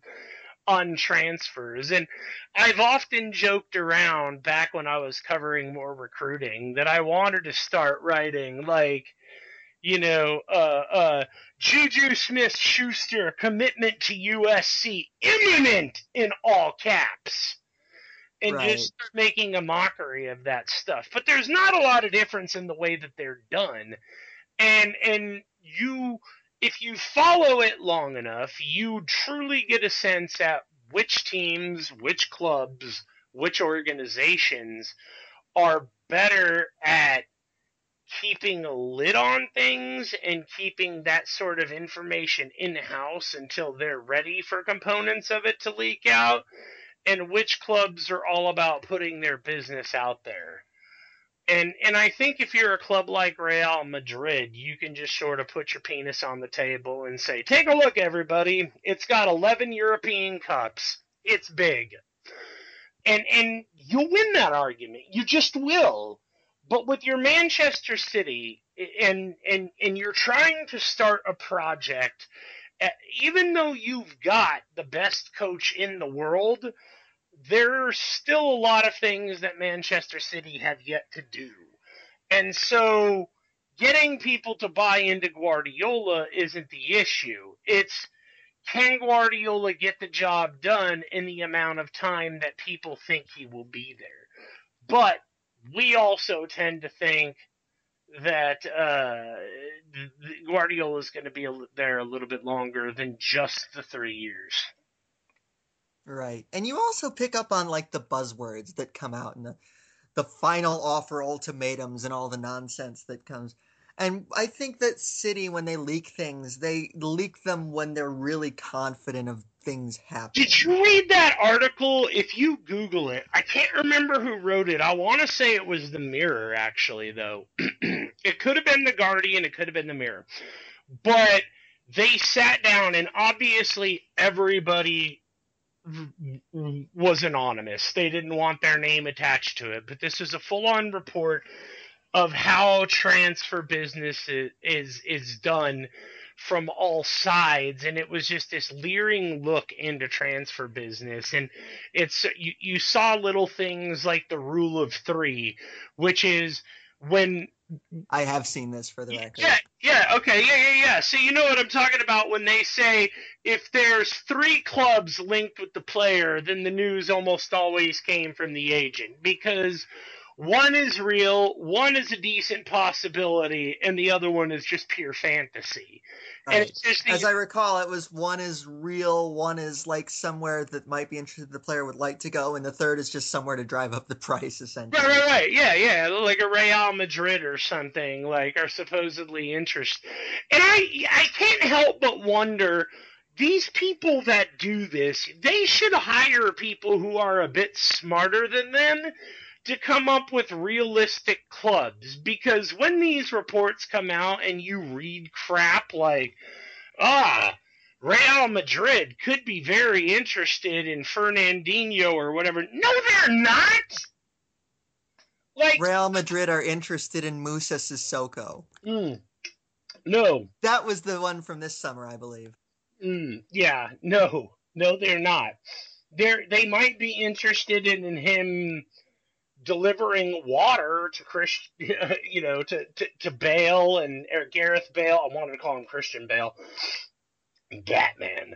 on transfers. And I've often joked around back when I was covering more recruiting that I wanted to start writing like, you know, uh, uh, Juju Smith Schuster commitment to USC imminent in all caps. And Right. just start making a mockery of that stuff. But there's not a lot of difference in the way that they're done. And and you if you follow it long enough, you truly get a sense at which teams, which clubs, which organizations are better at keeping a lid on things and keeping that sort of information in house until they're ready for components of it to leak out, and which clubs are all about putting their business out there. And and I think if you're a club like Real Madrid, you can just sort of put your penis on the table and say, "Take a look, everybody. It's got 11 European cups. It's big." And and you'll win that argument. You just will. But with your Manchester City and and and you're trying to start a project even though you've got the best coach in the world, there's still a lot of things that Manchester City have yet to do. And so getting people to buy into Guardiola isn't the issue. It's can Guardiola get the job done in the amount of time that people think he will be there? But we also tend to think that uh, Guardiola is going to be there a little bit longer than just the three years. Right. And you also pick up on like the buzzwords that come out and the the final offer ultimatums and all the nonsense that comes. And I think that City when they leak things, they leak them when they're really confident of things happening. Did you read that article? If you Google it, I can't remember who wrote it. I want to say it was the Mirror, actually, though. it could have been the Guardian. It could have been the Mirror. But they sat down, and obviously everybody was anonymous. They didn't want their name attached to it, but this is a full-on report of how transfer business is is, done from all sides. And it was just this leering look into transfer business. And it's you, you saw little things like the rule of 3 which is when I have seen this for the record. Yeah, yeah, okay, yeah, yeah, yeah. So you know what I'm talking about when they say if there's three clubs linked with the player, then the news almost always came from the agent because one is real, one is a decent possibility, and the other one is just pure fantasy. Right. And just As I recall, it was one is real, one is like somewhere that might be interested the player would like to go, and the third is just somewhere to drive up the price, essentially. Right, right, right. Yeah, yeah, like a Real Madrid or something, like are supposedly interested. And I, I can't help but wonder these people that do this, they should hire people who are a bit smarter than them to come up with realistic clubs because when these reports come out and you read crap like, ah, Real Madrid could be very interested in Fernandinho or whatever. No, they're not. Like Real Madrid are interested in Moussa Sissoko. Mm, no, that was the one from this summer, I believe. Mm, yeah, no, no, they're not. They're they might be interested in, in him delivering water to Chris, you know, to, to, to Bale and Gareth Bale. I wanted to call him Christian Bale. Batman.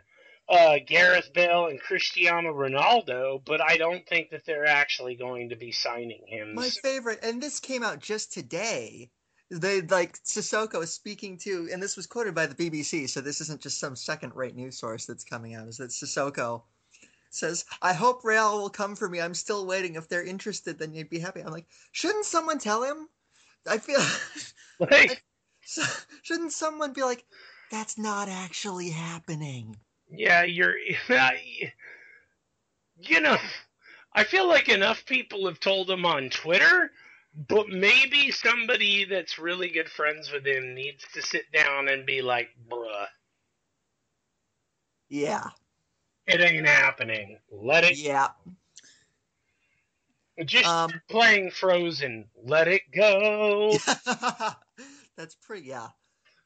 Uh, Gareth Bale and Cristiano Ronaldo, but I don't think that they're actually going to be signing him. My favorite, and this came out just today. They like Sissoko is speaking to, and this was quoted by the BBC, so this isn't just some second-rate news source that's coming out. Is that Sissoko says, I hope Real will come for me. I'm still waiting. If they're interested, then you'd be happy. I'm like, shouldn't someone tell him? I feel like, shouldn't someone be like, that's not actually happening? Yeah, you're, you know, I feel like enough people have told him on Twitter, but maybe somebody that's really good friends with him needs to sit down and be like, bruh. Yeah. It ain't happening. Let it. Yeah. Just um, playing Frozen. Let it go. that's pretty. Yeah,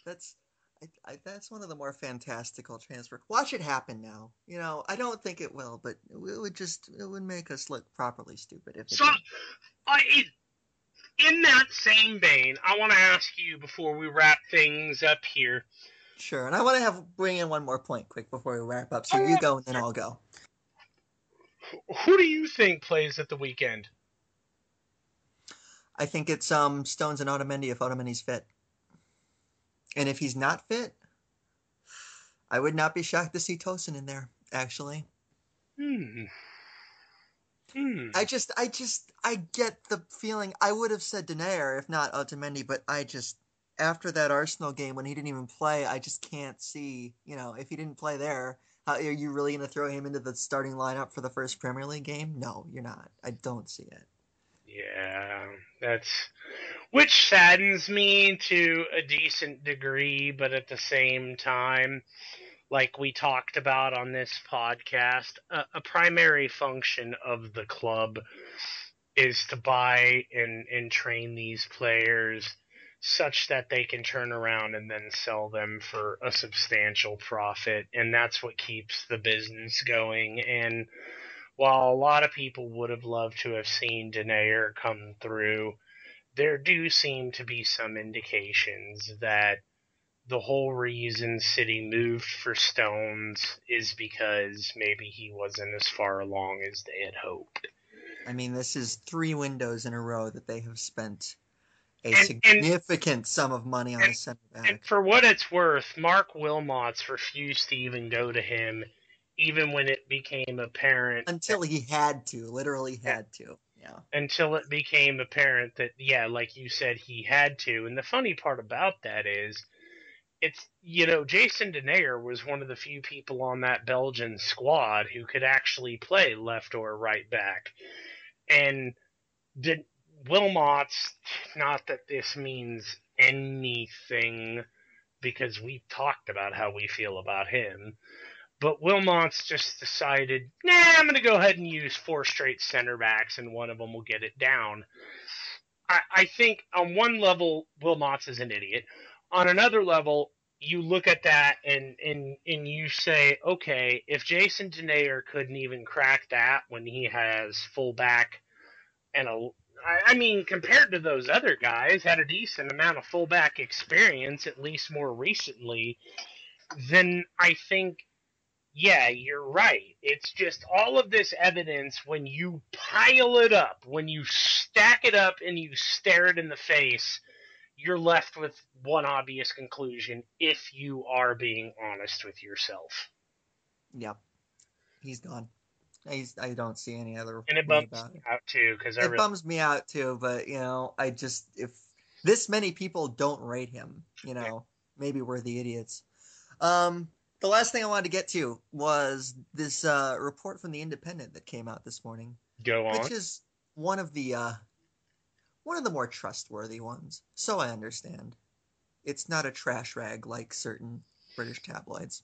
that's. I, I, that's one of the more fantastical transfer. Watch it happen now. You know, I don't think it will, but it would just it would make us look properly stupid if. It so, I, in that same vein, I want to ask you before we wrap things up here. Sure, and I want to have bring in one more point quick before we wrap up. So you go, and then I'll go. Who do you think plays at the weekend? I think it's um Stones and Otamendi if Otamendi's fit, and if he's not fit, I would not be shocked to see Tosin in there. Actually. Hmm. Hmm. I just, I just, I get the feeling. I would have said Denayer if not Otamendi, but I just, after that Arsenal game when he didn't even play, I just can't see. You know, if he didn't play there, how, are you really going to throw him into the starting lineup for the first Premier League game? No, you're not. I don't see it. Yeah, that's which saddens me to a decent degree, but at the same time, like we talked about on this podcast, a, a primary function of the club is to buy and, and train these players such that they can turn around and then sell them for a substantial profit. And that's what keeps the business going. And while a lot of people would have loved to have seen Denayer come through, there do seem to be some indications that the whole reason City moved for Stones is because maybe he wasn't as far along as they had hoped. I mean, this is three windows in a row that they have spent a and, significant and, sum of money on and, a center back. And for what it's worth, Marc Wilmots refused to even go to him, even when it became apparent. Until he had to, literally had to. Yeah. Until it became apparent that, yeah, like you said, he had to. And the funny part about that is, it's you know Jason Denayer was one of the few people on that Belgian squad who could actually play left or right back, and did Wilmots, not that this means anything because we talked about how we feel about him, But Wilmot's just decided, nah, I'm going to go ahead and use four straight center backs, and one of them will get it down. I, I think on one level, Wilmot's is an idiot. On another level, you look at that and and and you say, okay, if Jason Denayer couldn't even crack that when he has fullback and a I mean, compared to those other guys, had a decent amount of fullback experience, at least more recently, then I think, yeah, you're right. It's just all of this evidence when you pile it up, when you stack it up and you stare it in the face, you're left with one obvious conclusion if you are being honest with yourself. Yep. He's gone. He's, I don't see any other and it bums me it. out too because It really, bums me out too, but you know, I just if this many people don't rate him, you know, maybe we're the idiots. Um, the last thing I wanted to get to was this uh, report from the Independent that came out this morning, go on. which is one of the uh, one of the more trustworthy ones. So I understand. It's not a trash rag like certain British tabloids.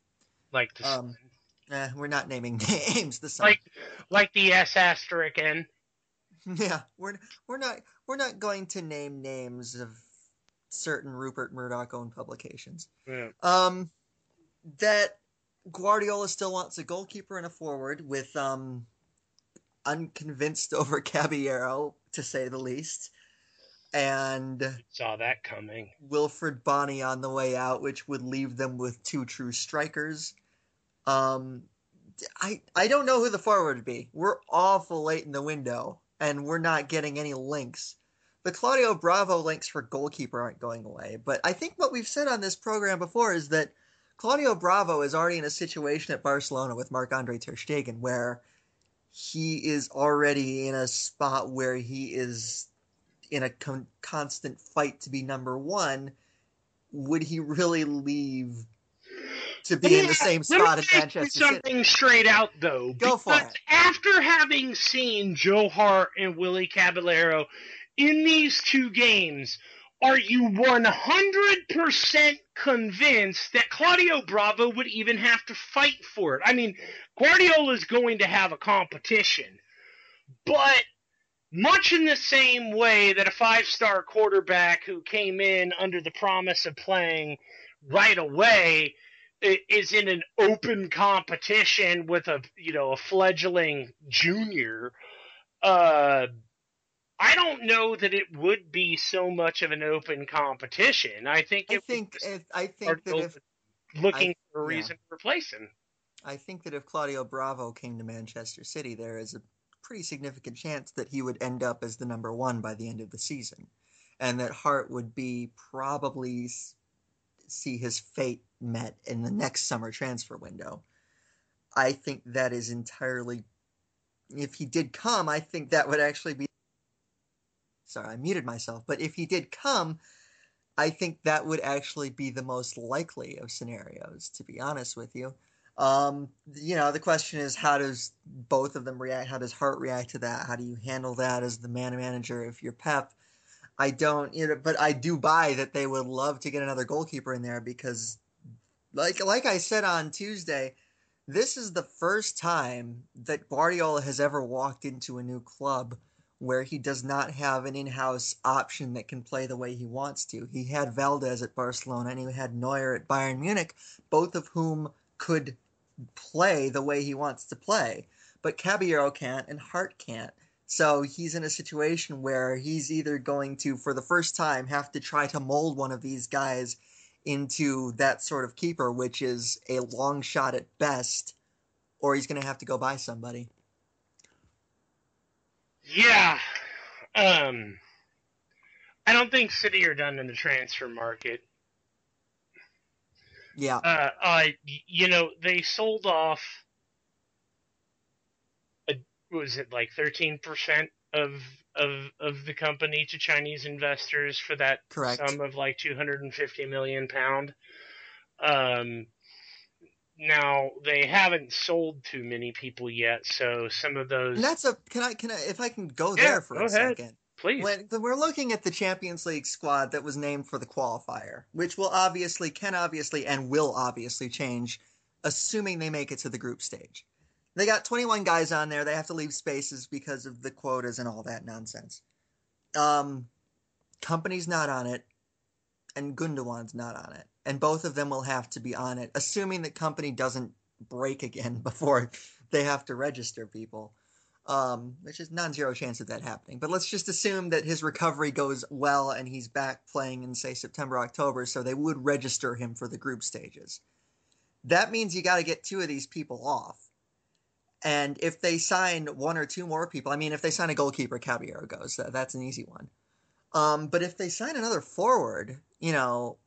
like the um, Eh, we're not naming names this like like the S asterisk N. Yeah, we're we're not we're not going to name names of certain Rupert Murdoch owned publications. Yeah. Um, that Guardiola still wants a goalkeeper and a forward with um, unconvinced over Caballero to say the least, and Saw that coming. Wilfried Bony on the way out, which would leave them with two true strikers. Um, I I don't know who the forward would be. We're awful late in the window, and we're not getting any links. The Claudio Bravo links for goalkeeper aren't going away, but I think what we've said on this program before is that Claudio Bravo is already in a situation at Barcelona with Marc Andre Ter Stegen where he is already in a spot where he is in a con- constant fight to be number one. Would he really leave to be in the same Let me spot as Manchester City? something straight out though. Go for it. After having seen Joe Hart and Willy Caballero in these two games, are you 100% convinced that Claudio Bravo would even have to fight for it? I mean, Guardiola is going to have a competition, but much in the same way that a five star quarterback who came in under the promise of playing right away is in an open competition with a you know a fledgling junior uh I don't know that it would be so much of an open competition. I think I think if, I think that if looking I- for a yeah. reason to replace him. I think that if Claudio Bravo came to Manchester City, there is a pretty significant chance that he would end up as the number one by the end of the season, and that Hart would be probably see his fate met in the next summer transfer window. I think that is entirely. If he did come, I think that would actually be. Sorry, I muted myself. But if he did come, I think that would actually be the most likely of scenarios, to be honest with you. Um, you know, the question is how does both of them react? How does Hart react to that? How do you handle that as the man manager if you're Pep? I don't, you know, but I do buy that they would love to get another goalkeeper in there because, like, like I said on Tuesday, this is the first time that Guardiola has ever walked into a new club where he does not have an in-house option that can play the way he wants to. He had Valdés at Barcelona and he had Neuer at Bayern Munich, both of whom could play the way he wants to play. But Caballero can't and Hart can't. So he's in a situation where he's either going to, for the first time, have to try to mold one of these guys into that sort of keeper, which is a long shot at best, or he's going to have to go buy somebody. Yeah. Um I don't think City are done in the transfer market. Yeah. Uh, uh, y- you know, they sold off. Was it like thirteen percent of of of the company to Chinese investors for that Correct. sum of like two hundred and fifty million pound. Um, now they haven't sold too many people yet, so some of those. And that's a can I can I if I can go Yeah, there for go a ahead. second. please. When we're looking at the Champions League squad that was named for the qualifier, which will obviously can obviously and will obviously change assuming they make it to the group stage. They got 21 guys on there. They have to leave spaces because of the quotas and all that nonsense. Um, Kompany's not on it, and Gundogan's not on it, and both of them will have to be on it, assuming that Kompany doesn't break again before they have to register people. Um, which is non-zero chance of that happening. But let's just assume that his recovery goes well and he's back playing in say September, October, so they would register him for the group stages. That means you got to get two of these people off. And if they sign one or two more people, I mean, if they sign a goalkeeper, Caballero goes. that's an easy one. Um, but if they sign another forward, you know,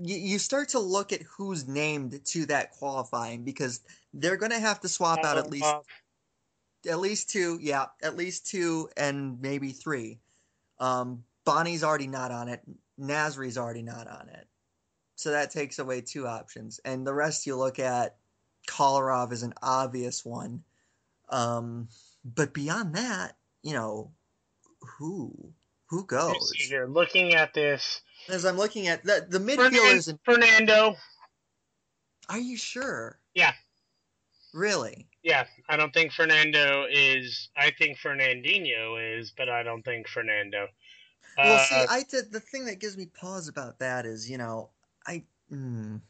you, you start to look at who's named to that qualifying because they're going to have to swap out at least at least two, yeah, at least two and maybe three. Um, Bony's already not on it. Nasri's already not on it. So that takes away two options. And the rest you look at, Kolarov is an obvious one. Um, but beyond that, you know, who who goes? You're looking at this. As I'm looking at the the midfielders and Fernando. Are you sure? Yeah. Really? Yeah, I don't think Fernando is. I think Fernandinho is, but I don't think Fernando. Well, uh, see, I did the thing that gives me pause about that is, you know, I. Mm,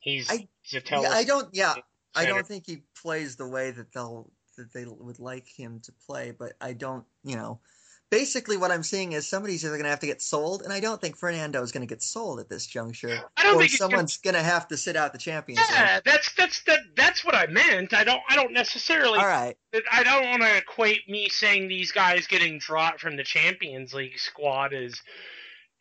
he's. I, yeah, I don't. Yeah, I don't think he plays the way that they'll that they would like him to play, but I don't. You know, basically what I'm seeing is somebody's either going to have to get sold, and I don't think Fernando is going to get sold at this juncture. I don't or think someone's going to have to sit out the Champions Yeah, League. that's that's that, that's what I meant. I don't I don't necessarily. All right. I don't want to equate me saying these guys getting dropped from the Champions League squad is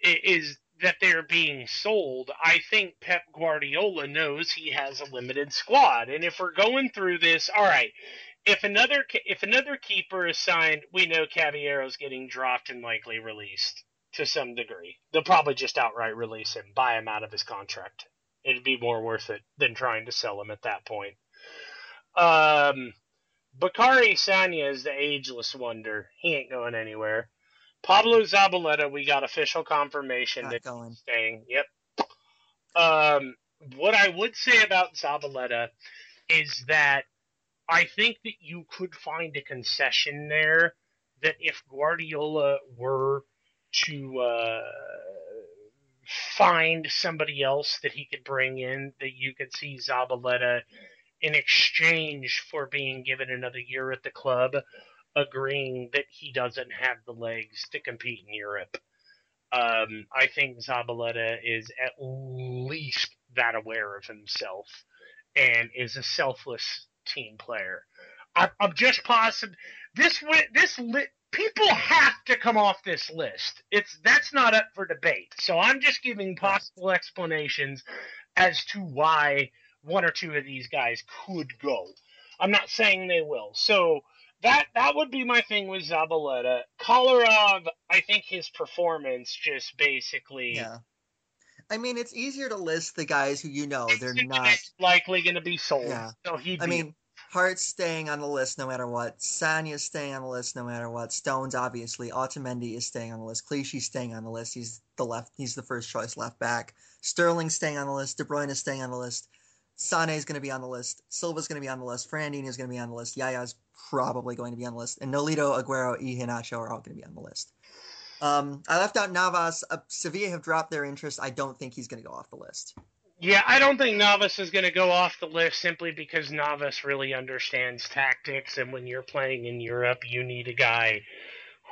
is that they're being sold. I think Pep Guardiola knows he has a limited squad, and if we're going through this, all right if another if another keeper is signed, we know Caballero's getting dropped and likely released to some degree. They'll probably just outright release him, buy him out of his contract. It'd be more worth it than trying to sell him at that point. Um, Bacary Sagna is the ageless wonder. He ain't going anywhere. Pablo Zabaleta, we got official confirmation Not that going. he's staying. Yep. Um, what I would say about Zabaleta is that I think that you could find a concession there that if Guardiola were to uh, find somebody else that he could bring in, that you could see Zabaleta in exchange for being given another year at the club, agreeing that he doesn't have the legs to compete in Europe. Um, I think Zabaleta is at least that aware of himself and is a selfless team player. I, I'm just positive this this li- people have to come off this list. It's that's not up for debate. So I'm just giving possible explanations as to why one or two of these guys could go. I'm not saying they will. So that that would be my thing with Zabaleta. Kolarov, I think his performance just basically Yeah. I mean, it's easier to list the guys who you know they're not likely going to be sold. Yeah. So he. I mean, Hart's staying on the list no matter what. Sagna's staying on the list no matter what. Stones obviously. Otamendi is staying on the list. Clichy's staying on the list. He's the left. He's the first choice left back. Sterling's staying on the list. De Bruyne is staying on the list. Sane is going to be on the list. Silva's going to be on the list. Fernandinho is going to be on the list. Yaya's probably going to be on the list. And Nolito, Aguero, Iheanacho are all going to be on the list. Um, I left out Navas. Uh, Sevilla have dropped their interest. I don't think he's going to go off the list. Yeah, I don't think Navas is going to go off the list simply because Navas really understands tactics, and when you're playing in Europe, you need a guy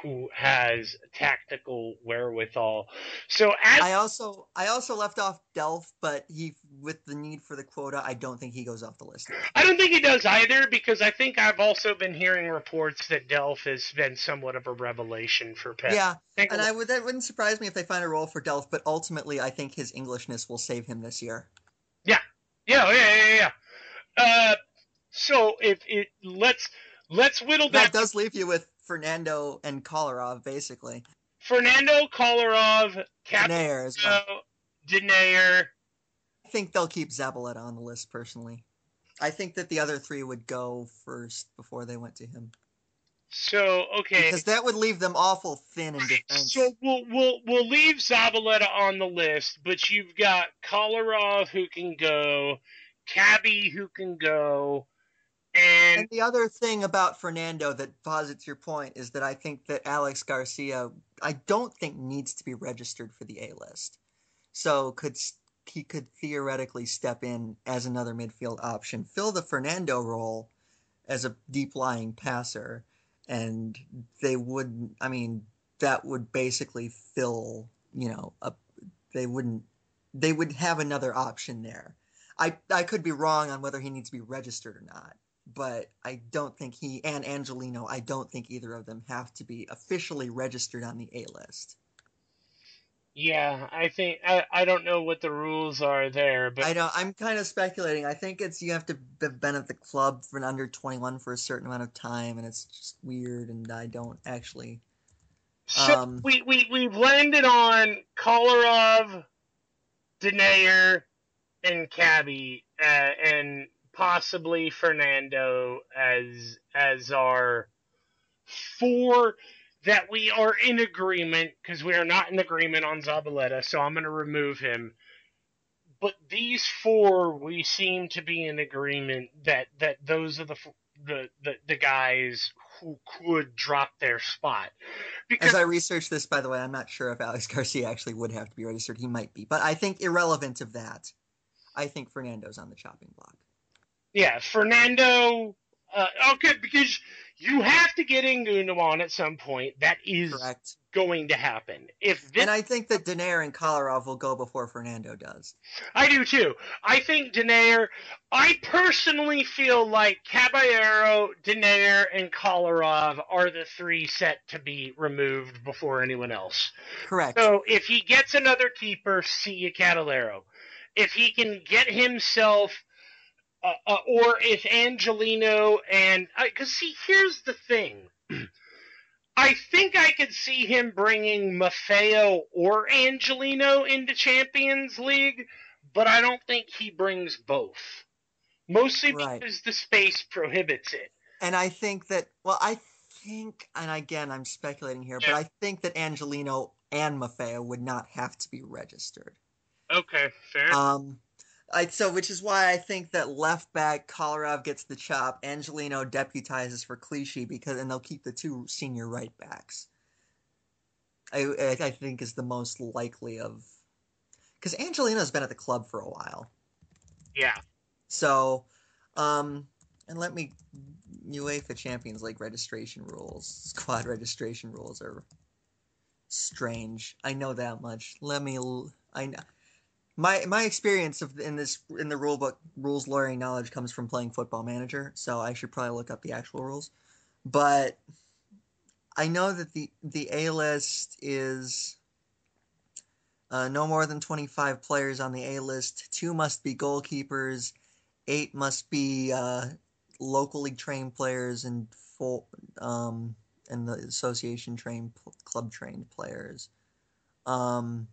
who has tactical wherewithal. So as I also I also left off Delph, but he with the need for the quota, I don't think he goes off the list. I don't think he does either because I think I've also been hearing reports that Delph has been somewhat of a revelation for Pep. Yeah, and I would that wouldn't surprise me if they find a role for Delph, but ultimately I think his Englishness will save him this year. Yeah, yeah, yeah, yeah, yeah. Uh, so if it let's let's whittle that does leave you with Fernando and Kolarov, basically. Fernando Kolarov, Denayer as well. Oh, Denayer. I think they'll keep Zabaleta on the list personally. I think that the other three would go first before they went to him. So okay, because that would leave them awful thin in defense. So we'll we'll we'll leave Zabaleta on the list, but you've got Kolarov who can go, Cabby who can go, and, And the other thing about Fernando that posits your point is that I think that Aleix Garcia, I don't think needs to be registered for the A list. So could he could theoretically step in as another midfield option, fill the Fernando role as a deep lying passer, and they would. I mean, that would basically fill. You know, a, they wouldn't. They would have another option there. I I could be wrong on whether he needs to be registered or not but I don't think he and Angelino, I don't think either of them have to be officially registered on the A list. yeah, I think I, I don't know what the rules are there, but I don't. I'm kind of speculating. I think it's you have to have been at the club for an under 21 for a certain amount of time, and it's just weird. And I don't actually. So Um, we, we, we've landed on Kolarov, Denayer, and Cabby, uh, and possibly Fernando as as our four that we are in agreement because we are not in agreement on Zabaleta, so I'm going to remove him. But these four, we seem to be in agreement that that those are the the the, the guys who could drop their spot because As I researched this, by the way, I'm not sure if Alex Garcia actually would have to be registered. He might be, but I think irrelevant of that, I think Fernando's on the chopping block. Yeah, Fernando. Uh, okay, because you have to get Ngundu on at some point. That is Correct. going to happen. If this, And I think that Denayer and Kolarov will go before Fernando does. I do too. I think Denayer. I personally feel like Caballero, Denayer, and Kolarov are the three set to be removed before anyone else. Correct. So if he gets another keeper, see you, Caballero. If he can get himself, uh, uh, or if Angelino and because see, here's the thing. I think I could see him bringing Maffeo or Angelino into Champions League, but I don't think he brings both. Mostly Right. because the space prohibits it. And I think that, well, I think, and again, I'm speculating here, but I think that Angelino and Maffeo would not have to be registered. Okay, fair. Um, I, so, which is why I think that left back Kolarov gets the chop. Angelino deputizes for Clichy because, and they'll keep the two senior right backs. I, I, I think is the most likely of, because Angelino's been at the club for a while. yeah. So, um, and let me UEFA Champions League registration rules, squad registration rules are strange. I know that much. Let me. I know. My my experience of in this in the rule book rules lawyering knowledge comes from playing Football Manager, so I should probably look up the actual rules. But I know that the the A list is uh, no more than 25 players on the A list. Two must be goalkeepers. Eight must be uh, locally trained players and full um, and the association trained club trained players. Um,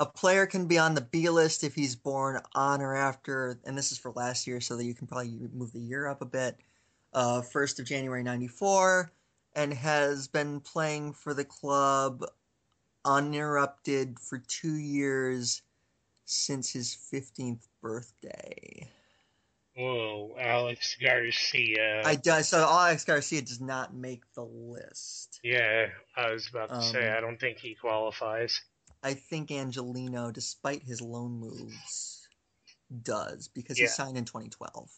a player can be on the B list if he's born on or after, and this is for last year, so that you can probably move the year up a bit. Uh, first of January '94, and has been playing for the club uninterrupted for two years since his 15th birthday. Whoa, Aleix Garcia. I do, so Aleix Garcia does not make the list. Yeah, I was about to say Um, I don't think he qualifies. I think Angelino, despite his loan moves, does because Yeah. he signed in 2012.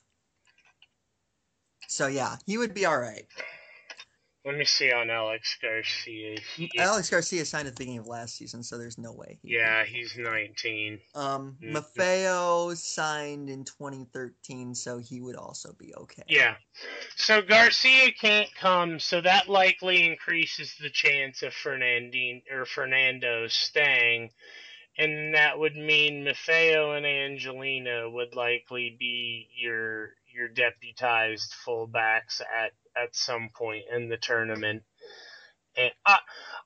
So yeah, he would be all right. Let me see on Aleix Garcia. He- Aleix Garcia signed at the beginning of last season, so there's no way. he- yeah, he's 19. Um, Mhm. Maffeo signed in 2013, so he would also be okay. Yeah. So Garcia can't come, so that likely increases the chance of Fernandinho or Fernando staying. And that would mean Maffeo and Angelino would likely be your your deputized fullbacks at, at some point in the tournament. And I,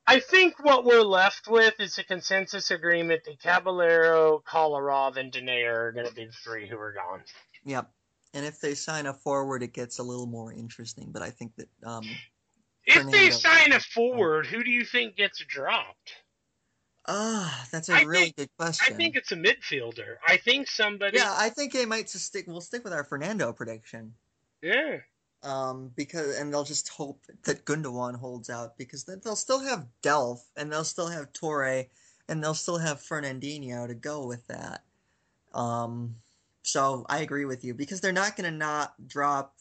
I think what we're left with is a consensus agreement that Caballero, Kolarov, and Denayer are going to be the three who are gone. Yep. And if they sign a forward, it gets a little more interesting. But I think that um, If they sign a forward, who do you think gets dropped? Ah, that's a I really think- good question. I think it's a midfielder. I think somebody. yeah, I think they might just stick. We'll stick with our Fernando prediction. Yeah. Um, because and they'll just hope that Gundogan holds out because then they'll still have Delph and they'll still have Touré and they'll still have Fernandinho to go with that. Um, so I agree with you because they're not going to not drop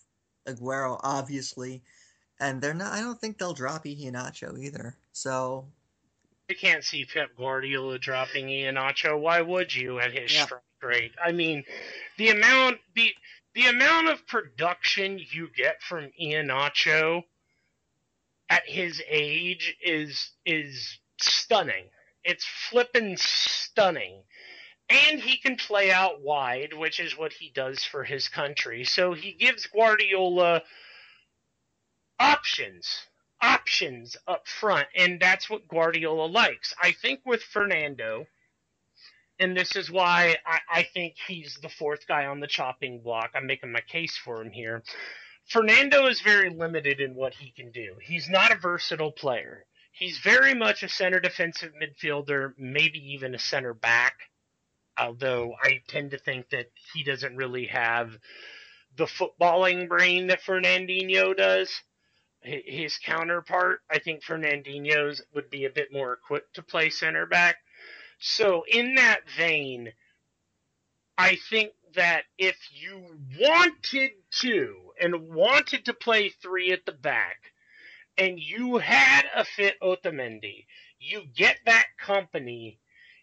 Aguero obviously, and they're not. I don't think they'll drop Iheanacho either. So I can't see Pep Guardiola dropping Iheanacho. Why would you at his Yeah. strike rate? I mean, the amount the the amount of production you get from Iheanacho at his age is is stunning. It's flippin' stunning. And he can play out wide, which is what he does for his country. So he gives Guardiola options options up front, and that's what Guardiola likes. I think with Fernando, and this is why I, I think he's the fourth guy on the chopping block. I'm making my case for him here. Fernando is very limited in what he can do. He's not a versatile player. He's very much a center defensive midfielder, maybe even a center back. Although I tend to think that he doesn't really have the footballing brain that Fernandinho does his counterpart. I think Fernandinho's would be a bit more equipped to play center back. So in that vein, I think that if you wanted to and wanted to play three at the back, and you had a fit Otamendi, you get that Kompany,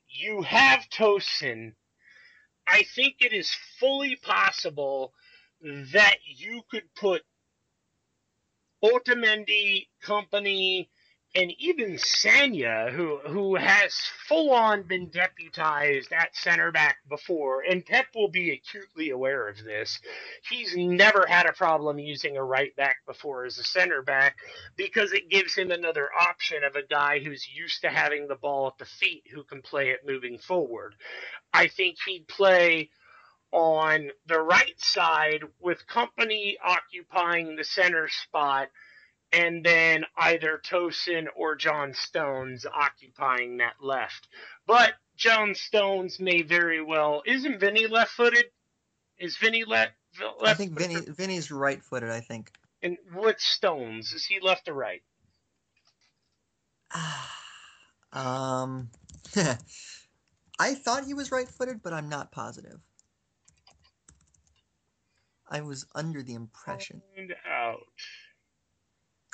you have Tosin. I think it is fully possible that you could put Otamendi, Kompany, and even Sanya, who who has full on been deputized at center back before, and Pep will be acutely aware of this. He's never had a problem using a right back before as a center back because it gives him another option of a guy who's used to having the ball at the feet who can play it moving forward. I think he'd play on the right side with Kompany occupying the center spot and then either Tosin or John Stones occupying that left. But John Stones may very well isn't Vinny left footed? Is Vinny left left I think Vinny Vinny's right-footed. I think. and what Stones? Is he left or right? um, I thought he was right-footed, but I'm not positive. I was under the impression. Find out.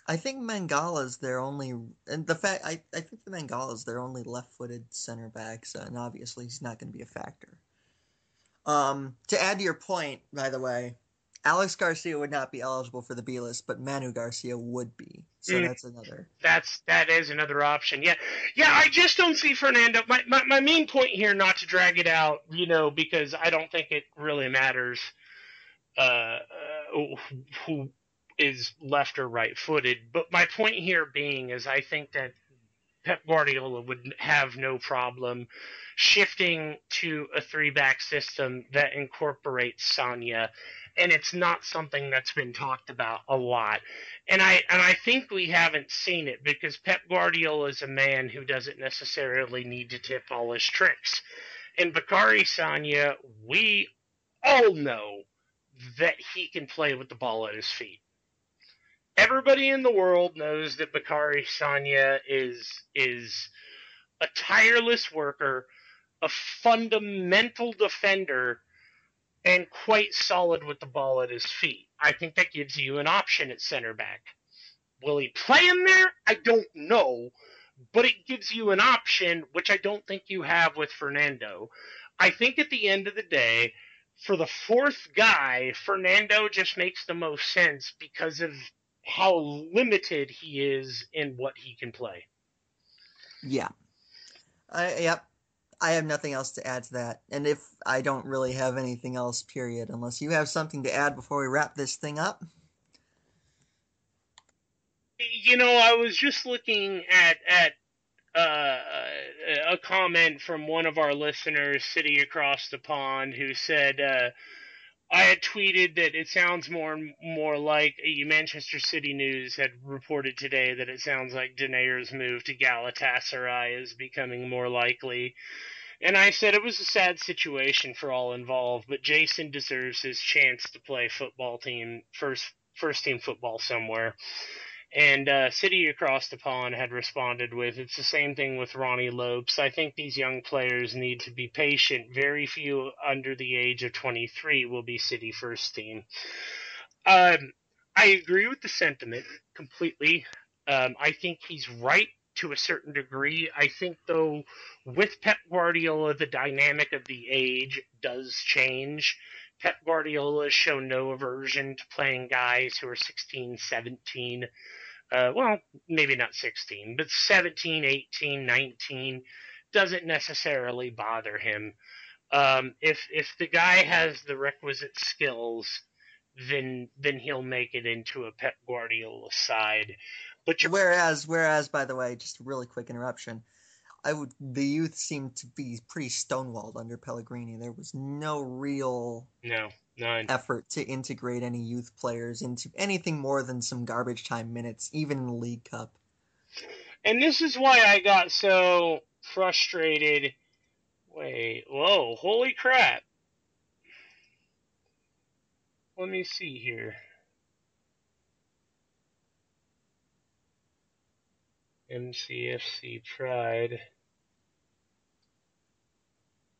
I think Mangala's their only, and the fact I, I think the Mangala's their only left-footed center backs, and obviously he's not going to be a factor. Um, to add to your point, by the way, Aleix Garcia would not be eligible for the B list, but Manu Garcia would be. So Mm. that's another. That's that is another option. Yeah, yeah. I just don't see Fernando. My, my my main point here, not to drag it out, you know, because I don't think it really matters uh, uh, who is left or right footed. But my point here being is, I think that Pep Guardiola would have no problem shifting to a three back system that incorporates Sanya. And it's not something that's been talked about a lot and I and I think we haven't seen it because Pep Guardiola is a man who doesn't necessarily need to tip all his tricks. And Bakari Sanya, we all know that he can play with the ball at his feet. Everybody in the world knows that Bakari Sanya is is a tireless worker, a fundamental defender, and quite solid with the ball at his feet. I think that gives you an option at center back. Will he play him there? I don't know, but it gives you an option, which I don't think you have with Fernando. I think at the end of the day, for the fourth guy, Fernando just makes the most sense because of how limited he is in what he can play. Yeah. I yep. I have nothing else to add to that. And if I don't really have anything else, period, unless you have something to add before we wrap this thing up. You know, I was just looking at at uh, a comment from one of our listeners sitting across the pond who said, uh, I had tweeted that it sounds more and more like Manchester City News had reported today that it sounds like Denayer's move to Galatasaray is becoming more likely. And I said it was a sad situation for all involved, but Jason deserves his chance to play football team first first team football somewhere. And uh, City across the pond had responded with, it's the same thing with Rony Lopes. I think these young players need to be patient. Very few under the age of 23 will be City first team. Um, I agree with the sentiment completely. Um, I think he's right to a certain degree. I think, though, with Pep Guardiola, the dynamic of the age does change. Pep Guardiola has shown no aversion to playing guys who are 16, 17. Uh, well, maybe not 16, but 17, 18, 19 doesn't necessarily bother him. Um, if if the guy has the requisite skills, then then he'll make it into a Pep Guardiola side. But whereas whereas by the way, just a really quick interruption. I would the youth seemed to be pretty stonewalled under Pellegrini. There was no real no none effort to integrate any youth players into anything more than some garbage time minutes, even in the League Cup. And this is why I got so frustrated. Wait, whoa, holy crap. Let me see here. MCFC Pride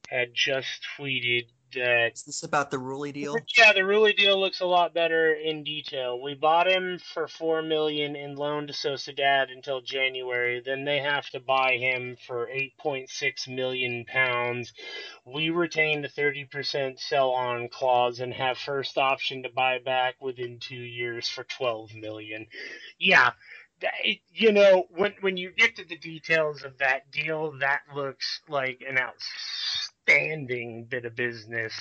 had just tweeted that. Is this about the Rulli deal? Yeah, the Rulli deal looks a lot better in detail. We bought him for four million in loan to Sociedad until January. Then they have to buy him for eight point six million pounds. We retain the thirty percent sell on clause and have first option to buy back within two years for twelve million. Yeah, you know, when when you get to the details of that deal, that looks like an outstanding bit of business.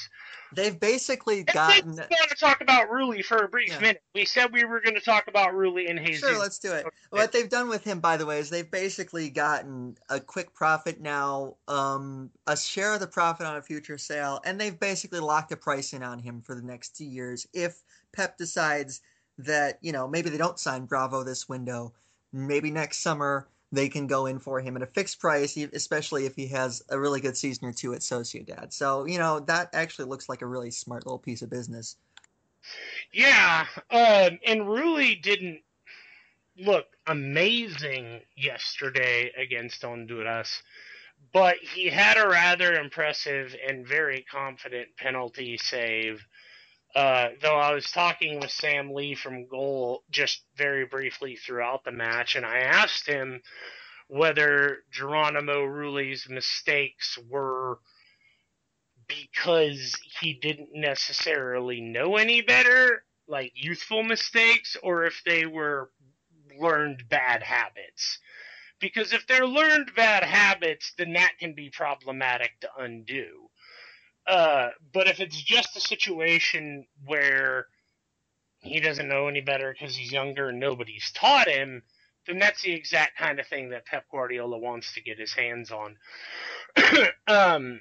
They've basically gotten. We want to talk about Rulli for a brief yeah. minute. We said we were going to talk about Rulli and Jesus. Sure, let's do it. What they've done with him, by the way, is they've basically gotten a quick profit now, um, a share of the profit on a future sale, and they've basically locked a price in on him for the next two years. If Pep decides that you know maybe they don't sign Bravo this window. Maybe next summer they can go in for him at a fixed price, especially if he has a really good season or two at Sociedad. So you know that actually looks like a really smart little piece of business. Yeah, um, and Rulli didn't look amazing yesterday against Honduras, but he had a rather impressive and very confident penalty save uh, though I was talking with Sam Lee from Goal just very briefly throughout the match, and I asked him whether Geronimo Rulli's mistakes were because he didn't necessarily know any better, like youthful mistakes, or if they were learned bad habits. Because if they're learned bad habits, then that can be problematic to undo. Uh, but if it's just a situation where he doesn't know any better because he's younger and nobody's taught him, then that's the exact kind of thing that Pep Guardiola wants to get his hands on. um,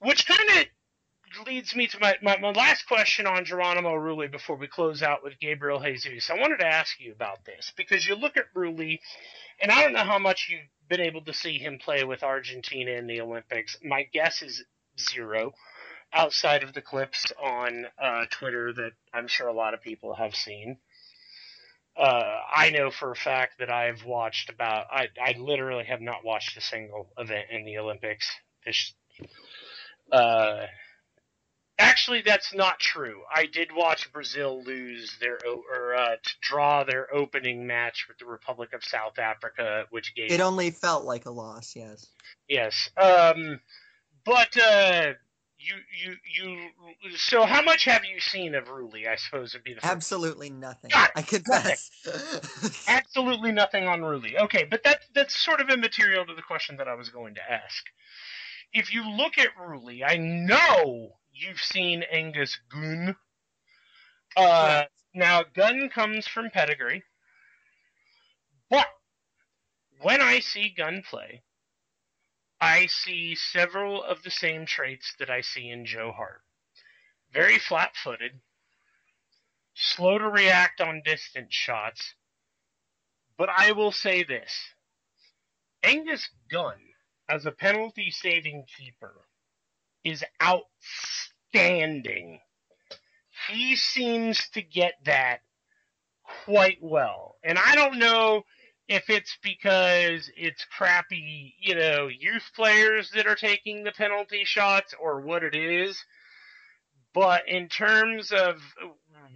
which kind of leads me to my, my, my, last question on Geronimo Rulli before we close out with Gabriel Jesus. I wanted to ask you about this because you look at Rulli, and I don't know how much you've been able to see him play with Argentina in the Olympics. My guess is zero outside of the clips on uh, Twitter that I'm sure a lot of people have seen. Uh, I know for a fact that I've watched about. I I literally have not watched a single event in the Olympics. This, uh, actually, that's not true. I did watch Brazil lose their or uh, to draw their opening match with the Republic of South Africa, which gave it only felt like a loss. Yes. Yes. Um, but uh, you you you. So, how much have you seen of Rulli? I suppose would be the absolutely nothing. I confess. absolutely nothing on Rulli. Okay, but that that's sort of immaterial to the question that I was going to ask. If you look at Rulli, I know you've seen Angus Gunn. Uh, now Gunn comes from pedigree, but when I see Gunn play, I see several of the same traits that I see in Joe Hart. very flat footed, slow to react on distance shots. But I will say this Angus Gunn, as a penalty saving keeper, is outstanding. He seems to get that quite well. And I don't know if it's because it's crappy, you know, youth players that are taking the penalty shots or what it is. But in terms of,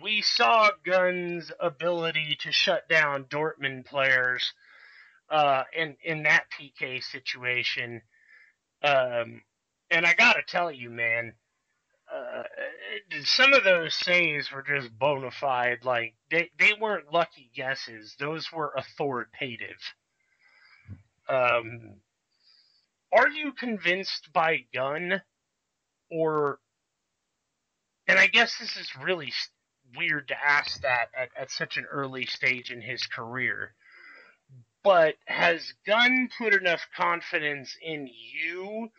we saw Gunn's ability to shut down Dortmund players uh, in in that PK situation. Um, and I gotta tell you, man, uh, some of those saves were just bona fide. Like they they weren't lucky guesses; those were authoritative. Um, are you convinced by Gunn, or? And I guess this is really weird to ask that at, at such an early stage in his career. But has Gunn put enough confidence in you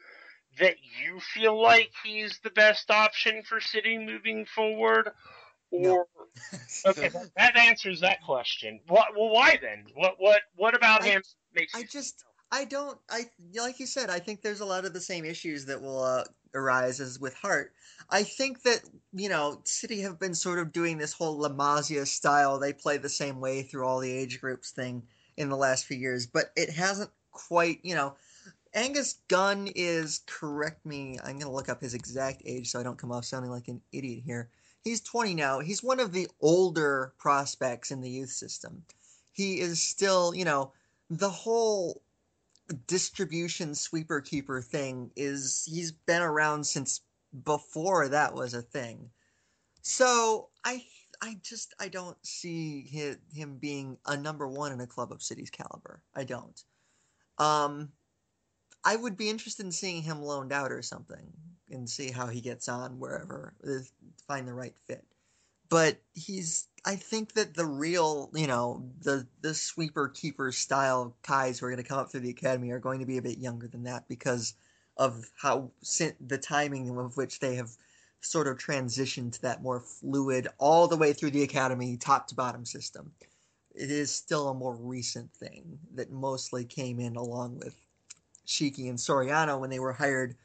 that you feel like he's the best option for City moving forward? Or no. okay, that, answers that question. What, well, why then? What what what about I, him makes? I just I don't I like you said. I think there's a lot of the same issues that will uh, arise as with Hart. I think that you know City have been sort of doing this whole La Masia style. They play the same way through all the age groups thing in the last few years, but it hasn't quite you know Angus Gunn is, correct me, I'm going to look up his exact age so I don't come off sounding like an idiot here. He's 20 now. He's one of the older prospects in the youth system. He is still, you know, the whole distribution sweeper keeper thing is he's been around since before that was a thing. So I I just I don't see him, being a number one in a club of cities caliber. I don't. Um, I would be interested in seeing him loaned out or something and see how he gets on wherever uh, find the right fit. But he's I think that the real, you know, the the sweeper keeper style guys who are going to come up through the academy are going to be a bit younger than that because of how the timing of which they have sort of transitioned to that more fluid all the way through the academy top to bottom system. It is still a more recent thing that mostly came in along with Txiki and Soriano when they were hired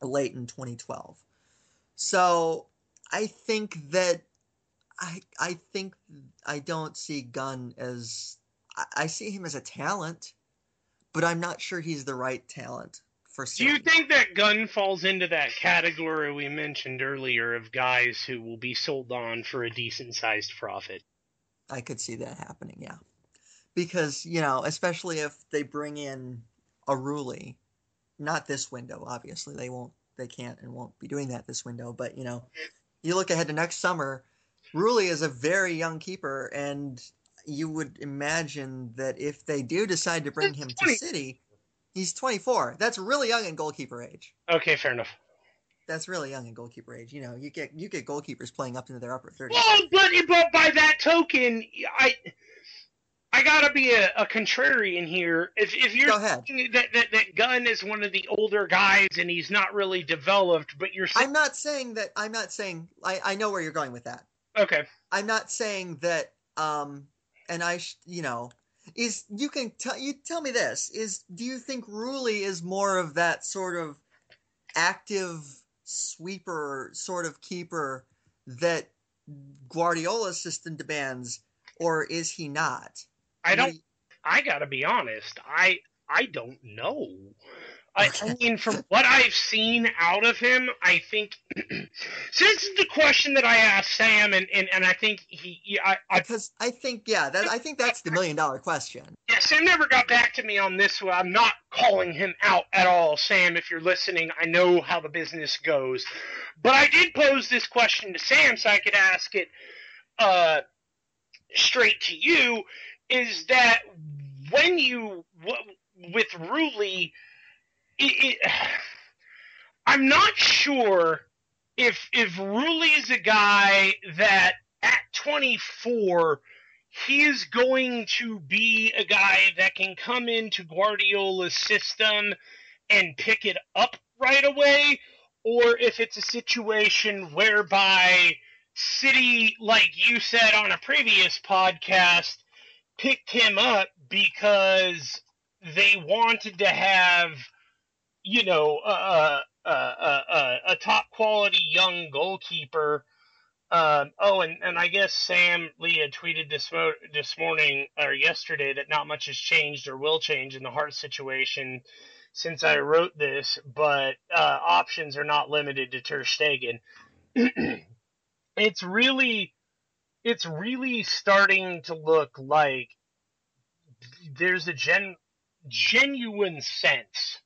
late in 2012. So I think that I I think I don't see Gunn as I, I see him as a talent, but I'm not sure he's the right talent for. Do you think that Gunn falls into that category we mentioned earlier of guys who will be sold on for a decent sized profit? I could see that happening, yeah. Because, you know, especially if they bring in a Rulli. Not this window, obviously. They won't, they can't and won't be doing that this window. But you know, you look ahead to next summer. Rulli is a very young keeper, and you would imagine that if they do decide to bring him to City, he's 24. That's really young in goalkeeper age. Okay, fair enough. That's really young in goalkeeper age. You know, you get you get goalkeepers playing up into their upper 30s. Well, but but by that token, I I gotta be a, a contrarian here. If if you're that, that that Gunn is one of the older guys and he's not really developed, but you're saying... I'm not saying that. I'm not saying. I I know where you're going with that. Okay. I'm not saying that. Um, and I, sh- you know, is you can tell you tell me this is do you think Rulli is more of that sort of active sweeper sort of keeper that Guardiola's system demands, or is he not? I don't. I gotta be honest. I I don't know. I, I mean, from what I've seen out of him, I think. so this is the question that I asked Sam, and, and, and I think he, I, I because I think yeah, that I think that's the million dollar question. Yeah, Sam never got back to me on this one. I'm not calling him out at all, Sam. If you're listening, I know how the business goes, but I did pose this question to Sam so I could ask it uh, straight to you is that when you with Rulli, I'm not sure if if Rulli is a guy that at 24 he is going to be a guy that can come into Guardiola's system and pick it up right away, or if it's a situation whereby City, like you said on a previous podcast, picked him up because they wanted to have, you know, a, a, top quality young goalkeeper. Um, oh, and, and I guess Sam Lee had tweeted this mo- this morning or yesterday that not much has changed or will change in the Hart situation since I wrote this, but uh, options are not limited to Ter Stegen. it's really, it's really starting to look like there's a gen, genuine sense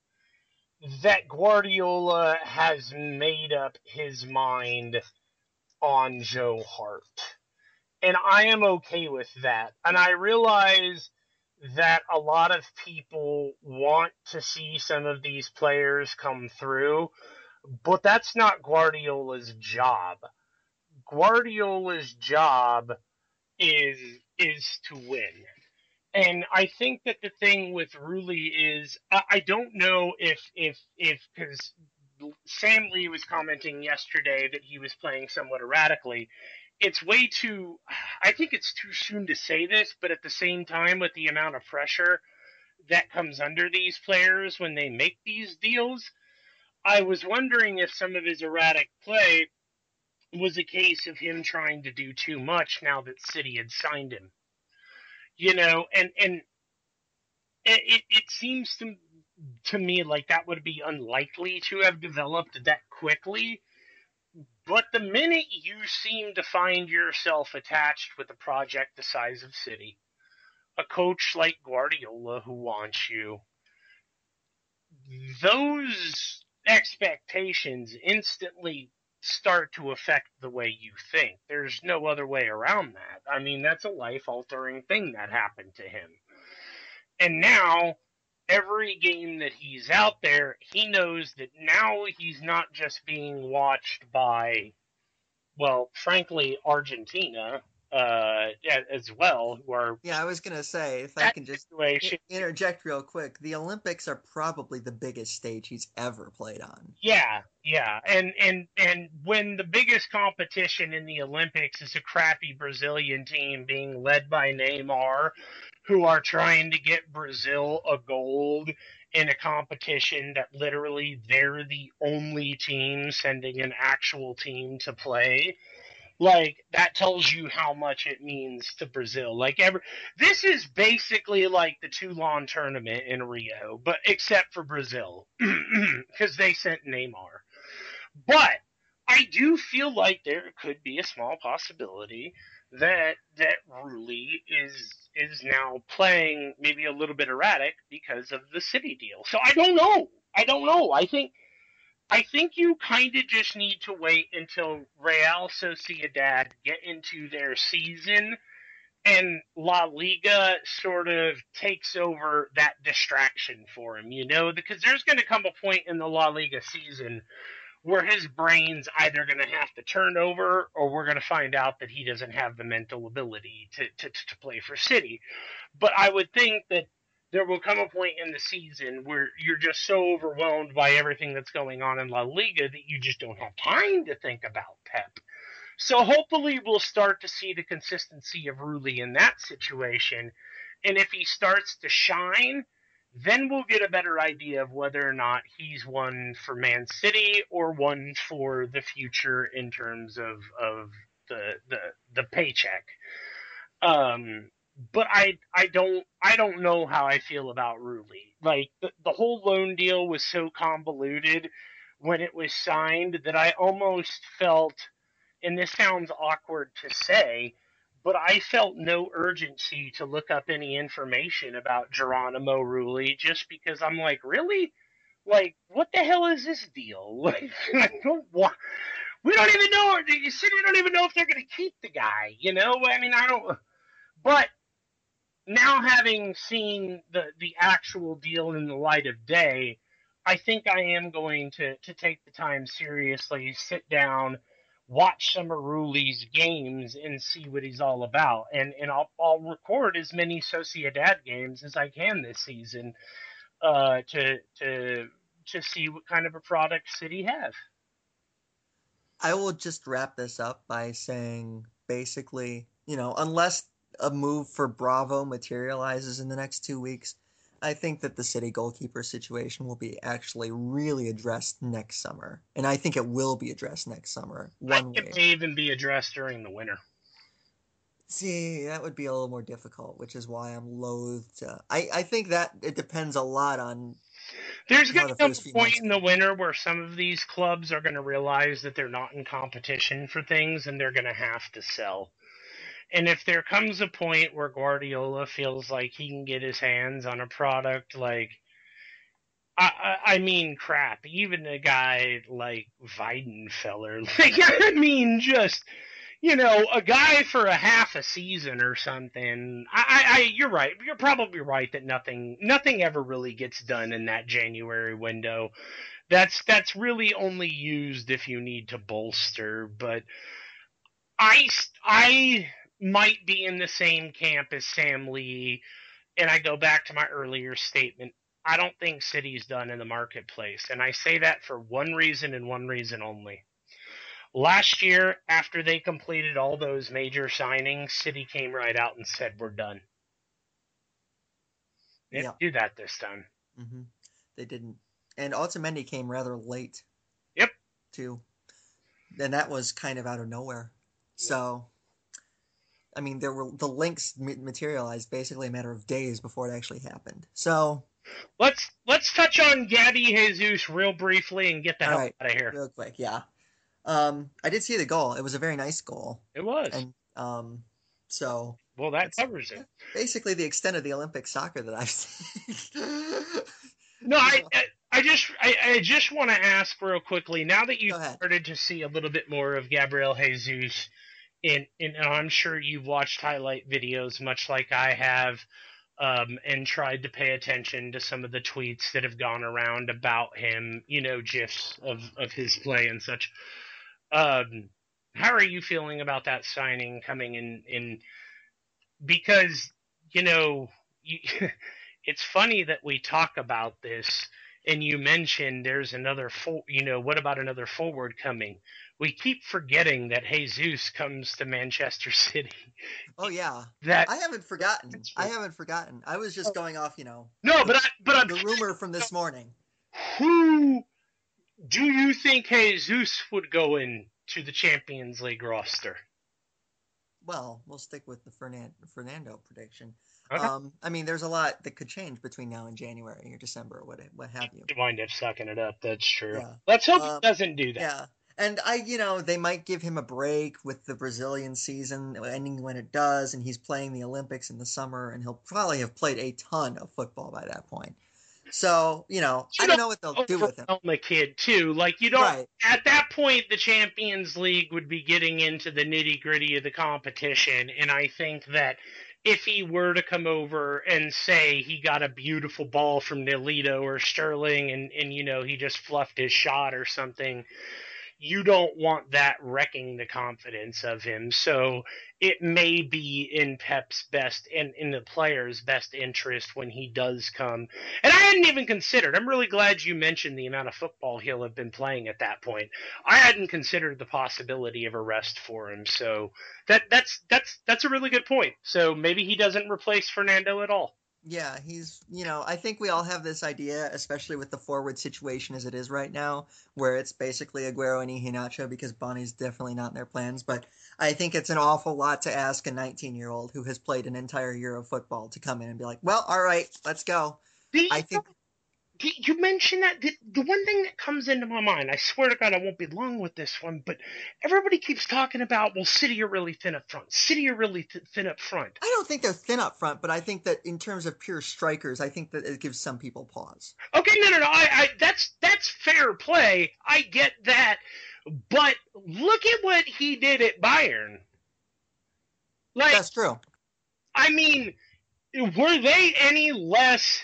that Guardiola has made up his mind on Joe Hart. And I am okay with that. And I realize that a lot of people want to see some of these players come through, but that's not Guardiola's job. Guardiola's job is is to win. And I think that the thing with Rulli is I, I don't know if if if because Sam Lee was commenting yesterday that he was playing somewhat erratically, it's way too I think it's too soon to say this, but at the same time with the amount of pressure that comes under these players when they make these deals, I was wondering if some of his erratic play was a case of him trying to do too much now that City had signed him. You know, and and it it seems to to me like that would be unlikely to have developed that quickly but the minute you seem to find yourself attached with a project the size of City, a coach like Guardiola who wants you, those expectations instantly start to affect the way you think. There's no other way around that. I mean, that's a life altering thing that happened to him. And now every game that he's out there, he knows that now he's not just being watched by, well, frankly, Argentina uh, as well, who are. Yeah, I was going to say, if I can just situation. interject real quick, the Olympics are probably the biggest stage he's ever played on. Yeah, yeah. And, and, and when the biggest competition in the Olympics is a crappy Brazilian team being led by Neymar, who are trying to get Brazil a gold in a competition that literally they're the only team sending an actual team to play. Like that tells you how much it means to Brazil. Like every this is basically like the Toulon tournament in Rio, but except for Brazil because they sent Neymar. But I do feel like there could be a small possibility that that Rulli is is now playing maybe a little bit erratic because of the city deal. So I don't know. I don't know. I think I think you kind of just need to wait until Real Sociedad get into their season and La Liga sort of takes over that distraction for him, you know, because there's going to come a point in the La Liga season where his brain's either going to have to turn over or we're going to find out that he doesn't have the mental ability to, to, to play for City. But I would think that there will come a point in the season where you're just so overwhelmed by everything that's going on in La Liga that you just don't have time to think about Pep. So hopefully we'll start to see the consistency of Rulli in that situation. And if he starts to shine, then we'll get a better idea of whether or not he's one for Man City or one for the future in terms of of the the the paycheck. Um, but I I don't I don't know how I feel about Rulli. Like the, the whole loan deal was so convoluted when it was signed that I almost felt, and this sounds awkward to say, but I felt no urgency to look up any information about Geronimo Rulli just because I'm like, really? Like, what the hell is this deal? Like, I don't want. We don't even know. You said we don't even know if they're going to keep the guy. You know, I mean, I don't. But now having seen the the actual deal in the light of day, I think I am going to to take the time seriously, sit down watch some of Rulli's games and see what he's all about. And and I'll I'll record as many Sociedad games as I can this season uh, to to to see what kind of a product City have. I will just wrap this up by saying basically, you know, unless a move for Bravo materializes in the next two weeks, I think that the city goalkeeper situation will be actually really addressed next summer, and I think it will be addressed next summer. One. It may even be addressed during the winter. See, that would be a little more difficult, which is why I'm loath to. I I think that it depends a lot on. There's going to come a point in the winter where some of these clubs are going to realize that they're not in competition for things, and they're going to have to sell. And if there comes a point where Guardiola feels like he can get his hands on a product like, I, I, mean, crap, even a guy like Weidenfeller, like, I mean, just, you know, a guy for a half a season or something. I, I, you're right. You're probably right that nothing, nothing ever really gets done in that January window. That's that's really only used if you need to bolster. But I, I might be in the same camp as Sam Lee. And I go back to my earlier statement. I don't think City's done in the marketplace. And I say that for one reason and one reason only. Last year, after they completed all those major signings, City came right out and said, We're done. They didn't do that this time. Mm-hmm. They didn't. And Otamendi came rather late. Yep. Too. And that was kind of out of nowhere. So I mean, there were the links materialized basically a matter of days before it actually happened. So let's let's touch on Gabby Jesus real briefly and get the hell right, out of here real quick. Yeah, um, I did see the goal. It was a very nice goal. It was, and um, so well that covers it. Basically, the extent of the Olympic soccer that I've seen. no, I, I. I just I, I just want to ask real quickly now that you've started to see a little bit more of Gabriel Jesus and, and I'm sure you've watched highlight videos much like I have, um, and tried to pay attention to some of the tweets that have gone around about him, you know, gifs of, of his play and such. Um, how are you feeling about that signing coming in? In because you know, you, it's funny that we talk about this, and you mentioned there's another, for, you know, what about another forward coming? we keep forgetting that Jesus comes to Manchester City. Oh yeah, that I haven't forgotten. I haven't forgotten. I was just oh. going off, you know. No, but I, but I'm, the rumor from this morning. Who do you think Jesus would go in to the Champions League roster? Well, we'll stick with the Fernando prediction. Okay. Um, I mean, there's a lot that could change between now and January or December or what, what have you. You wind up sucking it up. That's true. Yeah. Let's hope um, he doesn't do that. Yeah. And I, you know, they might give him a break with the Brazilian season ending when it does, and he's playing the Olympics in the summer, and he'll probably have played a ton of football by that point. So, you know, you I don't know what they'll do with him. The kid too, like you don't. Right. At that point, the Champions League would be getting into the nitty gritty of the competition, and I think that if he were to come over and say he got a beautiful ball from Nolito or Sterling, and and you know he just fluffed his shot or something, you don't want that wrecking the confidence of him. So it may be in Pep's best and in, the player's best interest when he does come. And I hadn't even considered. I'm really glad you mentioned the amount of football he'll have been playing at that point. I hadn't considered the possibility of a rest for him. So that that's that's that's a really good point. So maybe he doesn't replace Fernando at all. Yeah, he's, you know, I think we all have this idea, especially with the forward situation as it is right now, where it's basically Aguero and Iheanacho because Bony's definitely not in their plans. But I think it's an awful lot to ask a 19 year old who has played an entire year of football to come in and be like, well, all right, let's go. I think you mentioned that the, the, one thing that comes into my mind i swear to god i won't be long with this one but everybody keeps talking about well city are really thin up front. City are really th- thin up front. I don't think they're thin up front but i think that in terms of pure strikers i think that it gives some people pause. Okay no no no I, I that's that's fair play. I get that. But look at what he did at bayern. Like that's true. I mean were they any less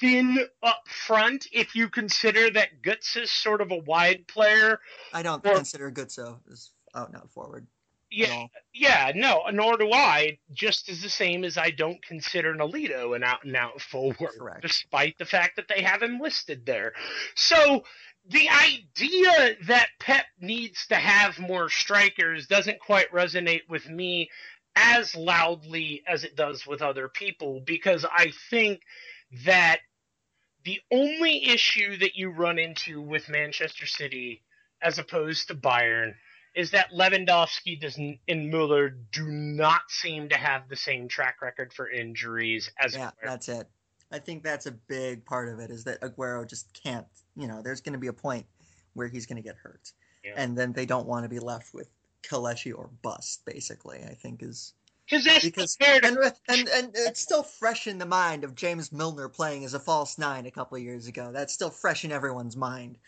thin up front if you consider that Götze is sort of a wide player. I don't or, consider Götze as out and out forward. Yeah, yeah, no, nor do I. Just as the same as I don't consider Nolito an out and out forward, Correct. despite the fact that they have him listed there. So the idea that Pep needs to have more strikers doesn't quite resonate with me as loudly as it does with other people because I think that the only issue that you run into with Manchester City as opposed to Bayern is that Lewandowski doesn't and Muller do not seem to have the same track record for injuries as yeah, Aguero. that's it. I think that's a big part of it is that Aguero just can't. You know, there's going to be a point where he's going to get hurt, Yeah. and then they don't want to be left with Kelechi or bust. Basically, I think is Because that's because fair to and, and and it's still fresh in the mind of James Milner playing as a false nine a couple of years ago. That's still fresh in everyone's mind.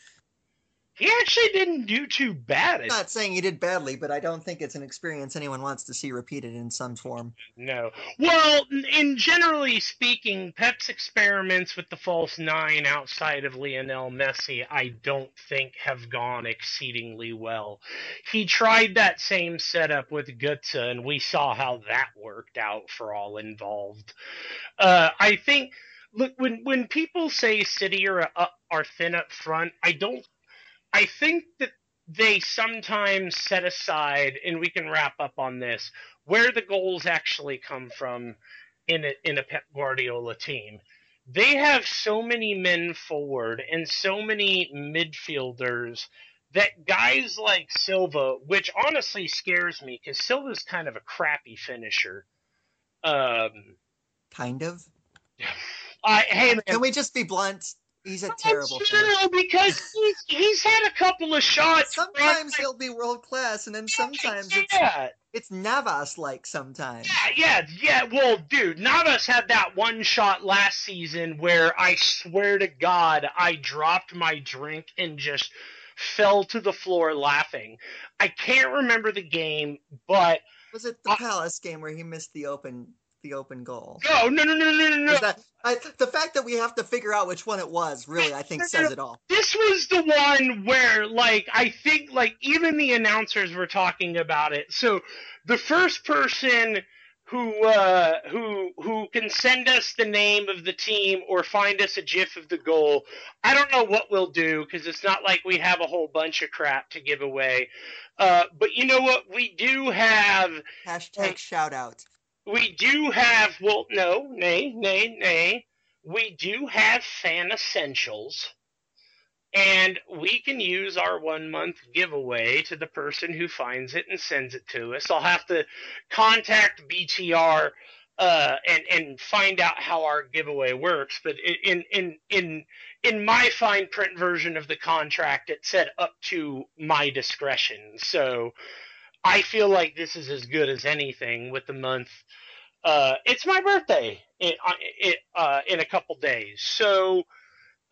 He actually didn't do too bad. I'm not saying he did badly, but I don't think it's an experience anyone wants to see repeated in some form. No. Well, in generally speaking, Pep's experiments with the false nine outside of Lionel Messi, I don't think have gone exceedingly well. He tried that same setup with Götze, and we saw how that worked out for all involved. Uh, I think. Look, when when people say City are up, are thin up front, I don't. I think that they sometimes set aside, and we can wrap up on this where the goals actually come from in a, in a Pep Guardiola team. They have so many men forward and so many midfielders that guys like Silva, which honestly scares me because Silva's kind of a crappy finisher. Um, Kind of. I hey man, Can we just be blunt? He's a terrible finisher. no, because he's he's had a couple of shots. Sometimes he'll be world class, and then sometimes it's it's Navas like sometimes. Yeah, yeah, yeah. Well, dude, Navas had that one shot last season where I swear to God, I dropped my drink and just fell to the floor laughing. I can't remember the game, but Was it the Palace game where he missed the open the open goal? no, no, no, no, no, no, no. That, I, the fact that we have to figure out which one it was really, I think, says it all. This was the one where, like, I think, like, even the announcers were talking about it. So, the first person who uh, who who can send us the name of the team or find us a GIF of the goal, I don't know what we'll do because it's not like we have a whole bunch of crap to give away. Uh, but you know what? We do have Hashtag shout out. We do have well no nay nay nay. We do have fan essentials. And we can use our one month giveaway to the person who finds it and sends it to us. I'll have to contact btr uh, and and find out how our giveaway works. But in in in in my fine print version of the contract it said up to my discretion. So I feel like this is as good as anything with the month. Uh, it's my birthday in, uh, it, uh, in a couple days, so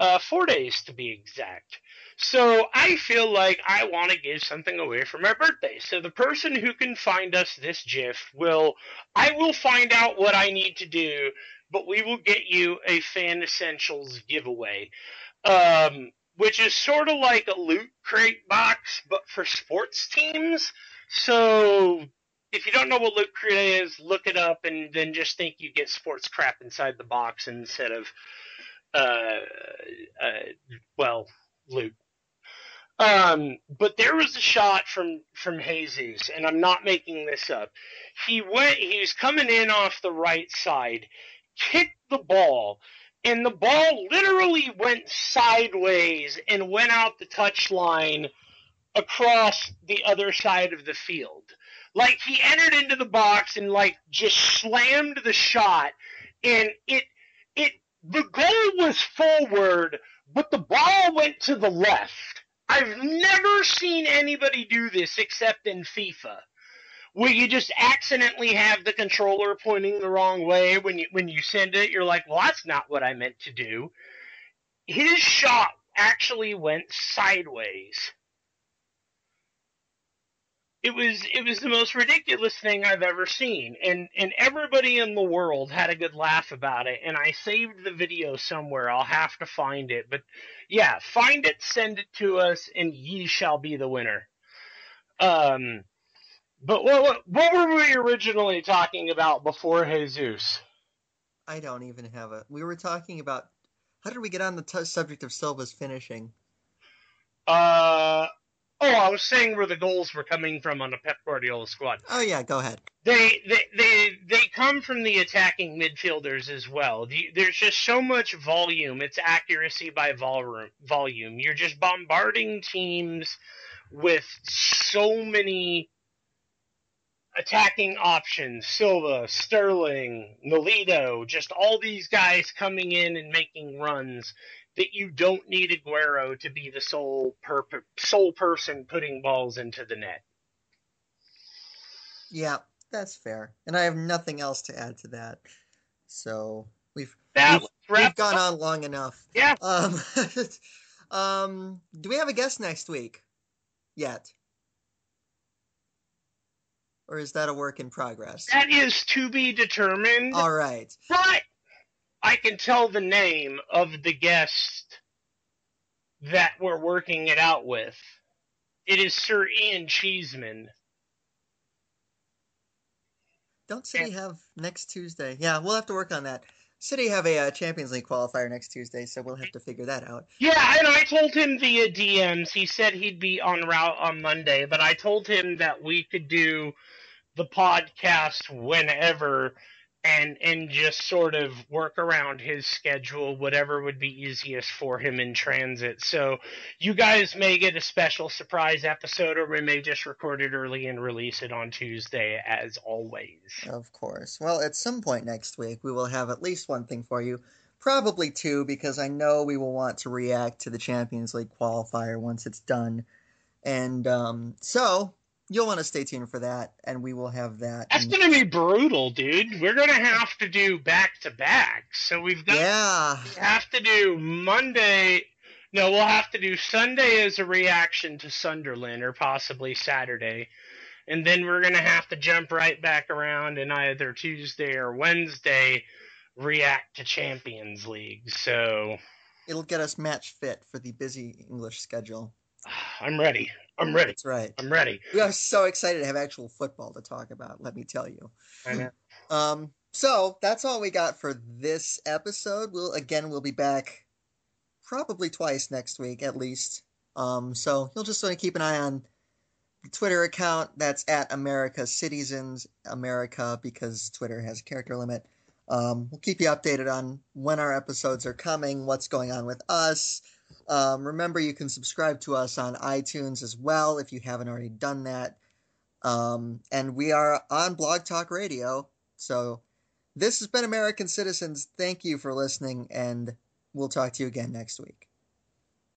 uh, four days to be exact. So I feel like I want to give something away for my birthday. So the person who can find us this GIF will, I will find out what I need to do, but we will get you a Fan Essentials giveaway. Um, which is sort of like a loot crate box, but for sports teams. So if you don't know what loot crate is, look it up and then just think you get sports crap inside the box instead of, uh, uh well, loot. Um, but there was a shot from from Jesus, and I'm not making this up. He went. He was coming in off the right side, kicked the ball, and the ball literally went sideways and went out the touchline across the other side of the field. Like he entered into the box and like just slammed the shot and it it the goal was forward, but the ball went to the left. I've never seen anybody do this except in FIFA. Where you just accidentally have the controller pointing the wrong way when you when you send it, you're like, well, that's not what I meant to do. His shot actually went sideways it was it was the most ridiculous thing I've ever seen, and and everybody in the world had a good laugh about it. And I saved the video somewhere. I'll have to find it, but yeah, find it, send it to us, and ye shall be the winner. Um, but what what were we originally talking about before Jesus? I don't even have a. We were talking about how did we get on the t- subject of Silva's finishing? Uh, oh, I was saying where the goals were coming from on a Pep Guardiola squad. Oh yeah, go ahead. They they they they come from the attacking midfielders as well. The, there's just so much volume. It's accuracy by vol- volume. You're just bombarding teams with so many attacking options Silva, Sterling, Nolito, just all these guys coming in and making runs that you don't need Aguero to be the sole per- sole person putting balls into the net. Yeah, that's fair. And I have nothing else to add to that. So we've that we've, we've gone on long enough. Yeah. Um, um, do we have a guest next week? Yet or is that a work in progress? That is to be determined. All right. But I can tell the name of the guest that we're working it out with. It is Sir Ian Cheeseman. Don't City have next Tuesday? Yeah, we'll have to work on that. City have a uh, Champions League qualifier next Tuesday, so we'll have to figure that out. Yeah, and I told him via DMs. He said he'd be on route on Monday, but I told him that we could do the podcast whenever and and just sort of work around his schedule whatever would be easiest for him in transit. So you guys may get a special surprise episode or we may just record it early and release it on tuesday as always. Of course. Well at some point next week we will have at least one thing for you. Probably two because i know we will want to react to the champions league qualifier once it's done. And um, so you'll want to stay tuned for that, and we will have that. That's going to be brutal, dude. We're going to have to do back to back. So we've got. Yeah. We have to do Monday. No, we'll have to do Sunday as a reaction to Sunderland, or possibly Saturday. And then we're going to have to jump right back around and either Tuesday or Wednesday react to Champions League. So. It'll get us match fit for the busy English schedule. I'm ready. I'm ready. That's right. I'm ready. We are so excited to have actual football to talk about. Let me tell you. I know. Um. So that's all we got for this episode. We'll again we'll be back probably twice next week at least. Um. So you'll just want to keep an eye on the Twitter account. That's at America Cityzens America because Twitter has a character limit. Um, we'll keep you updated on when our episodes are coming, what's going on with us. Um, remember, you can subscribe to us on iTunes as well if you haven't already done that. Um, and we are on Blog Talk Radio. So this has been American Cityzens. Thank you for listening, and we'll talk to you again next week.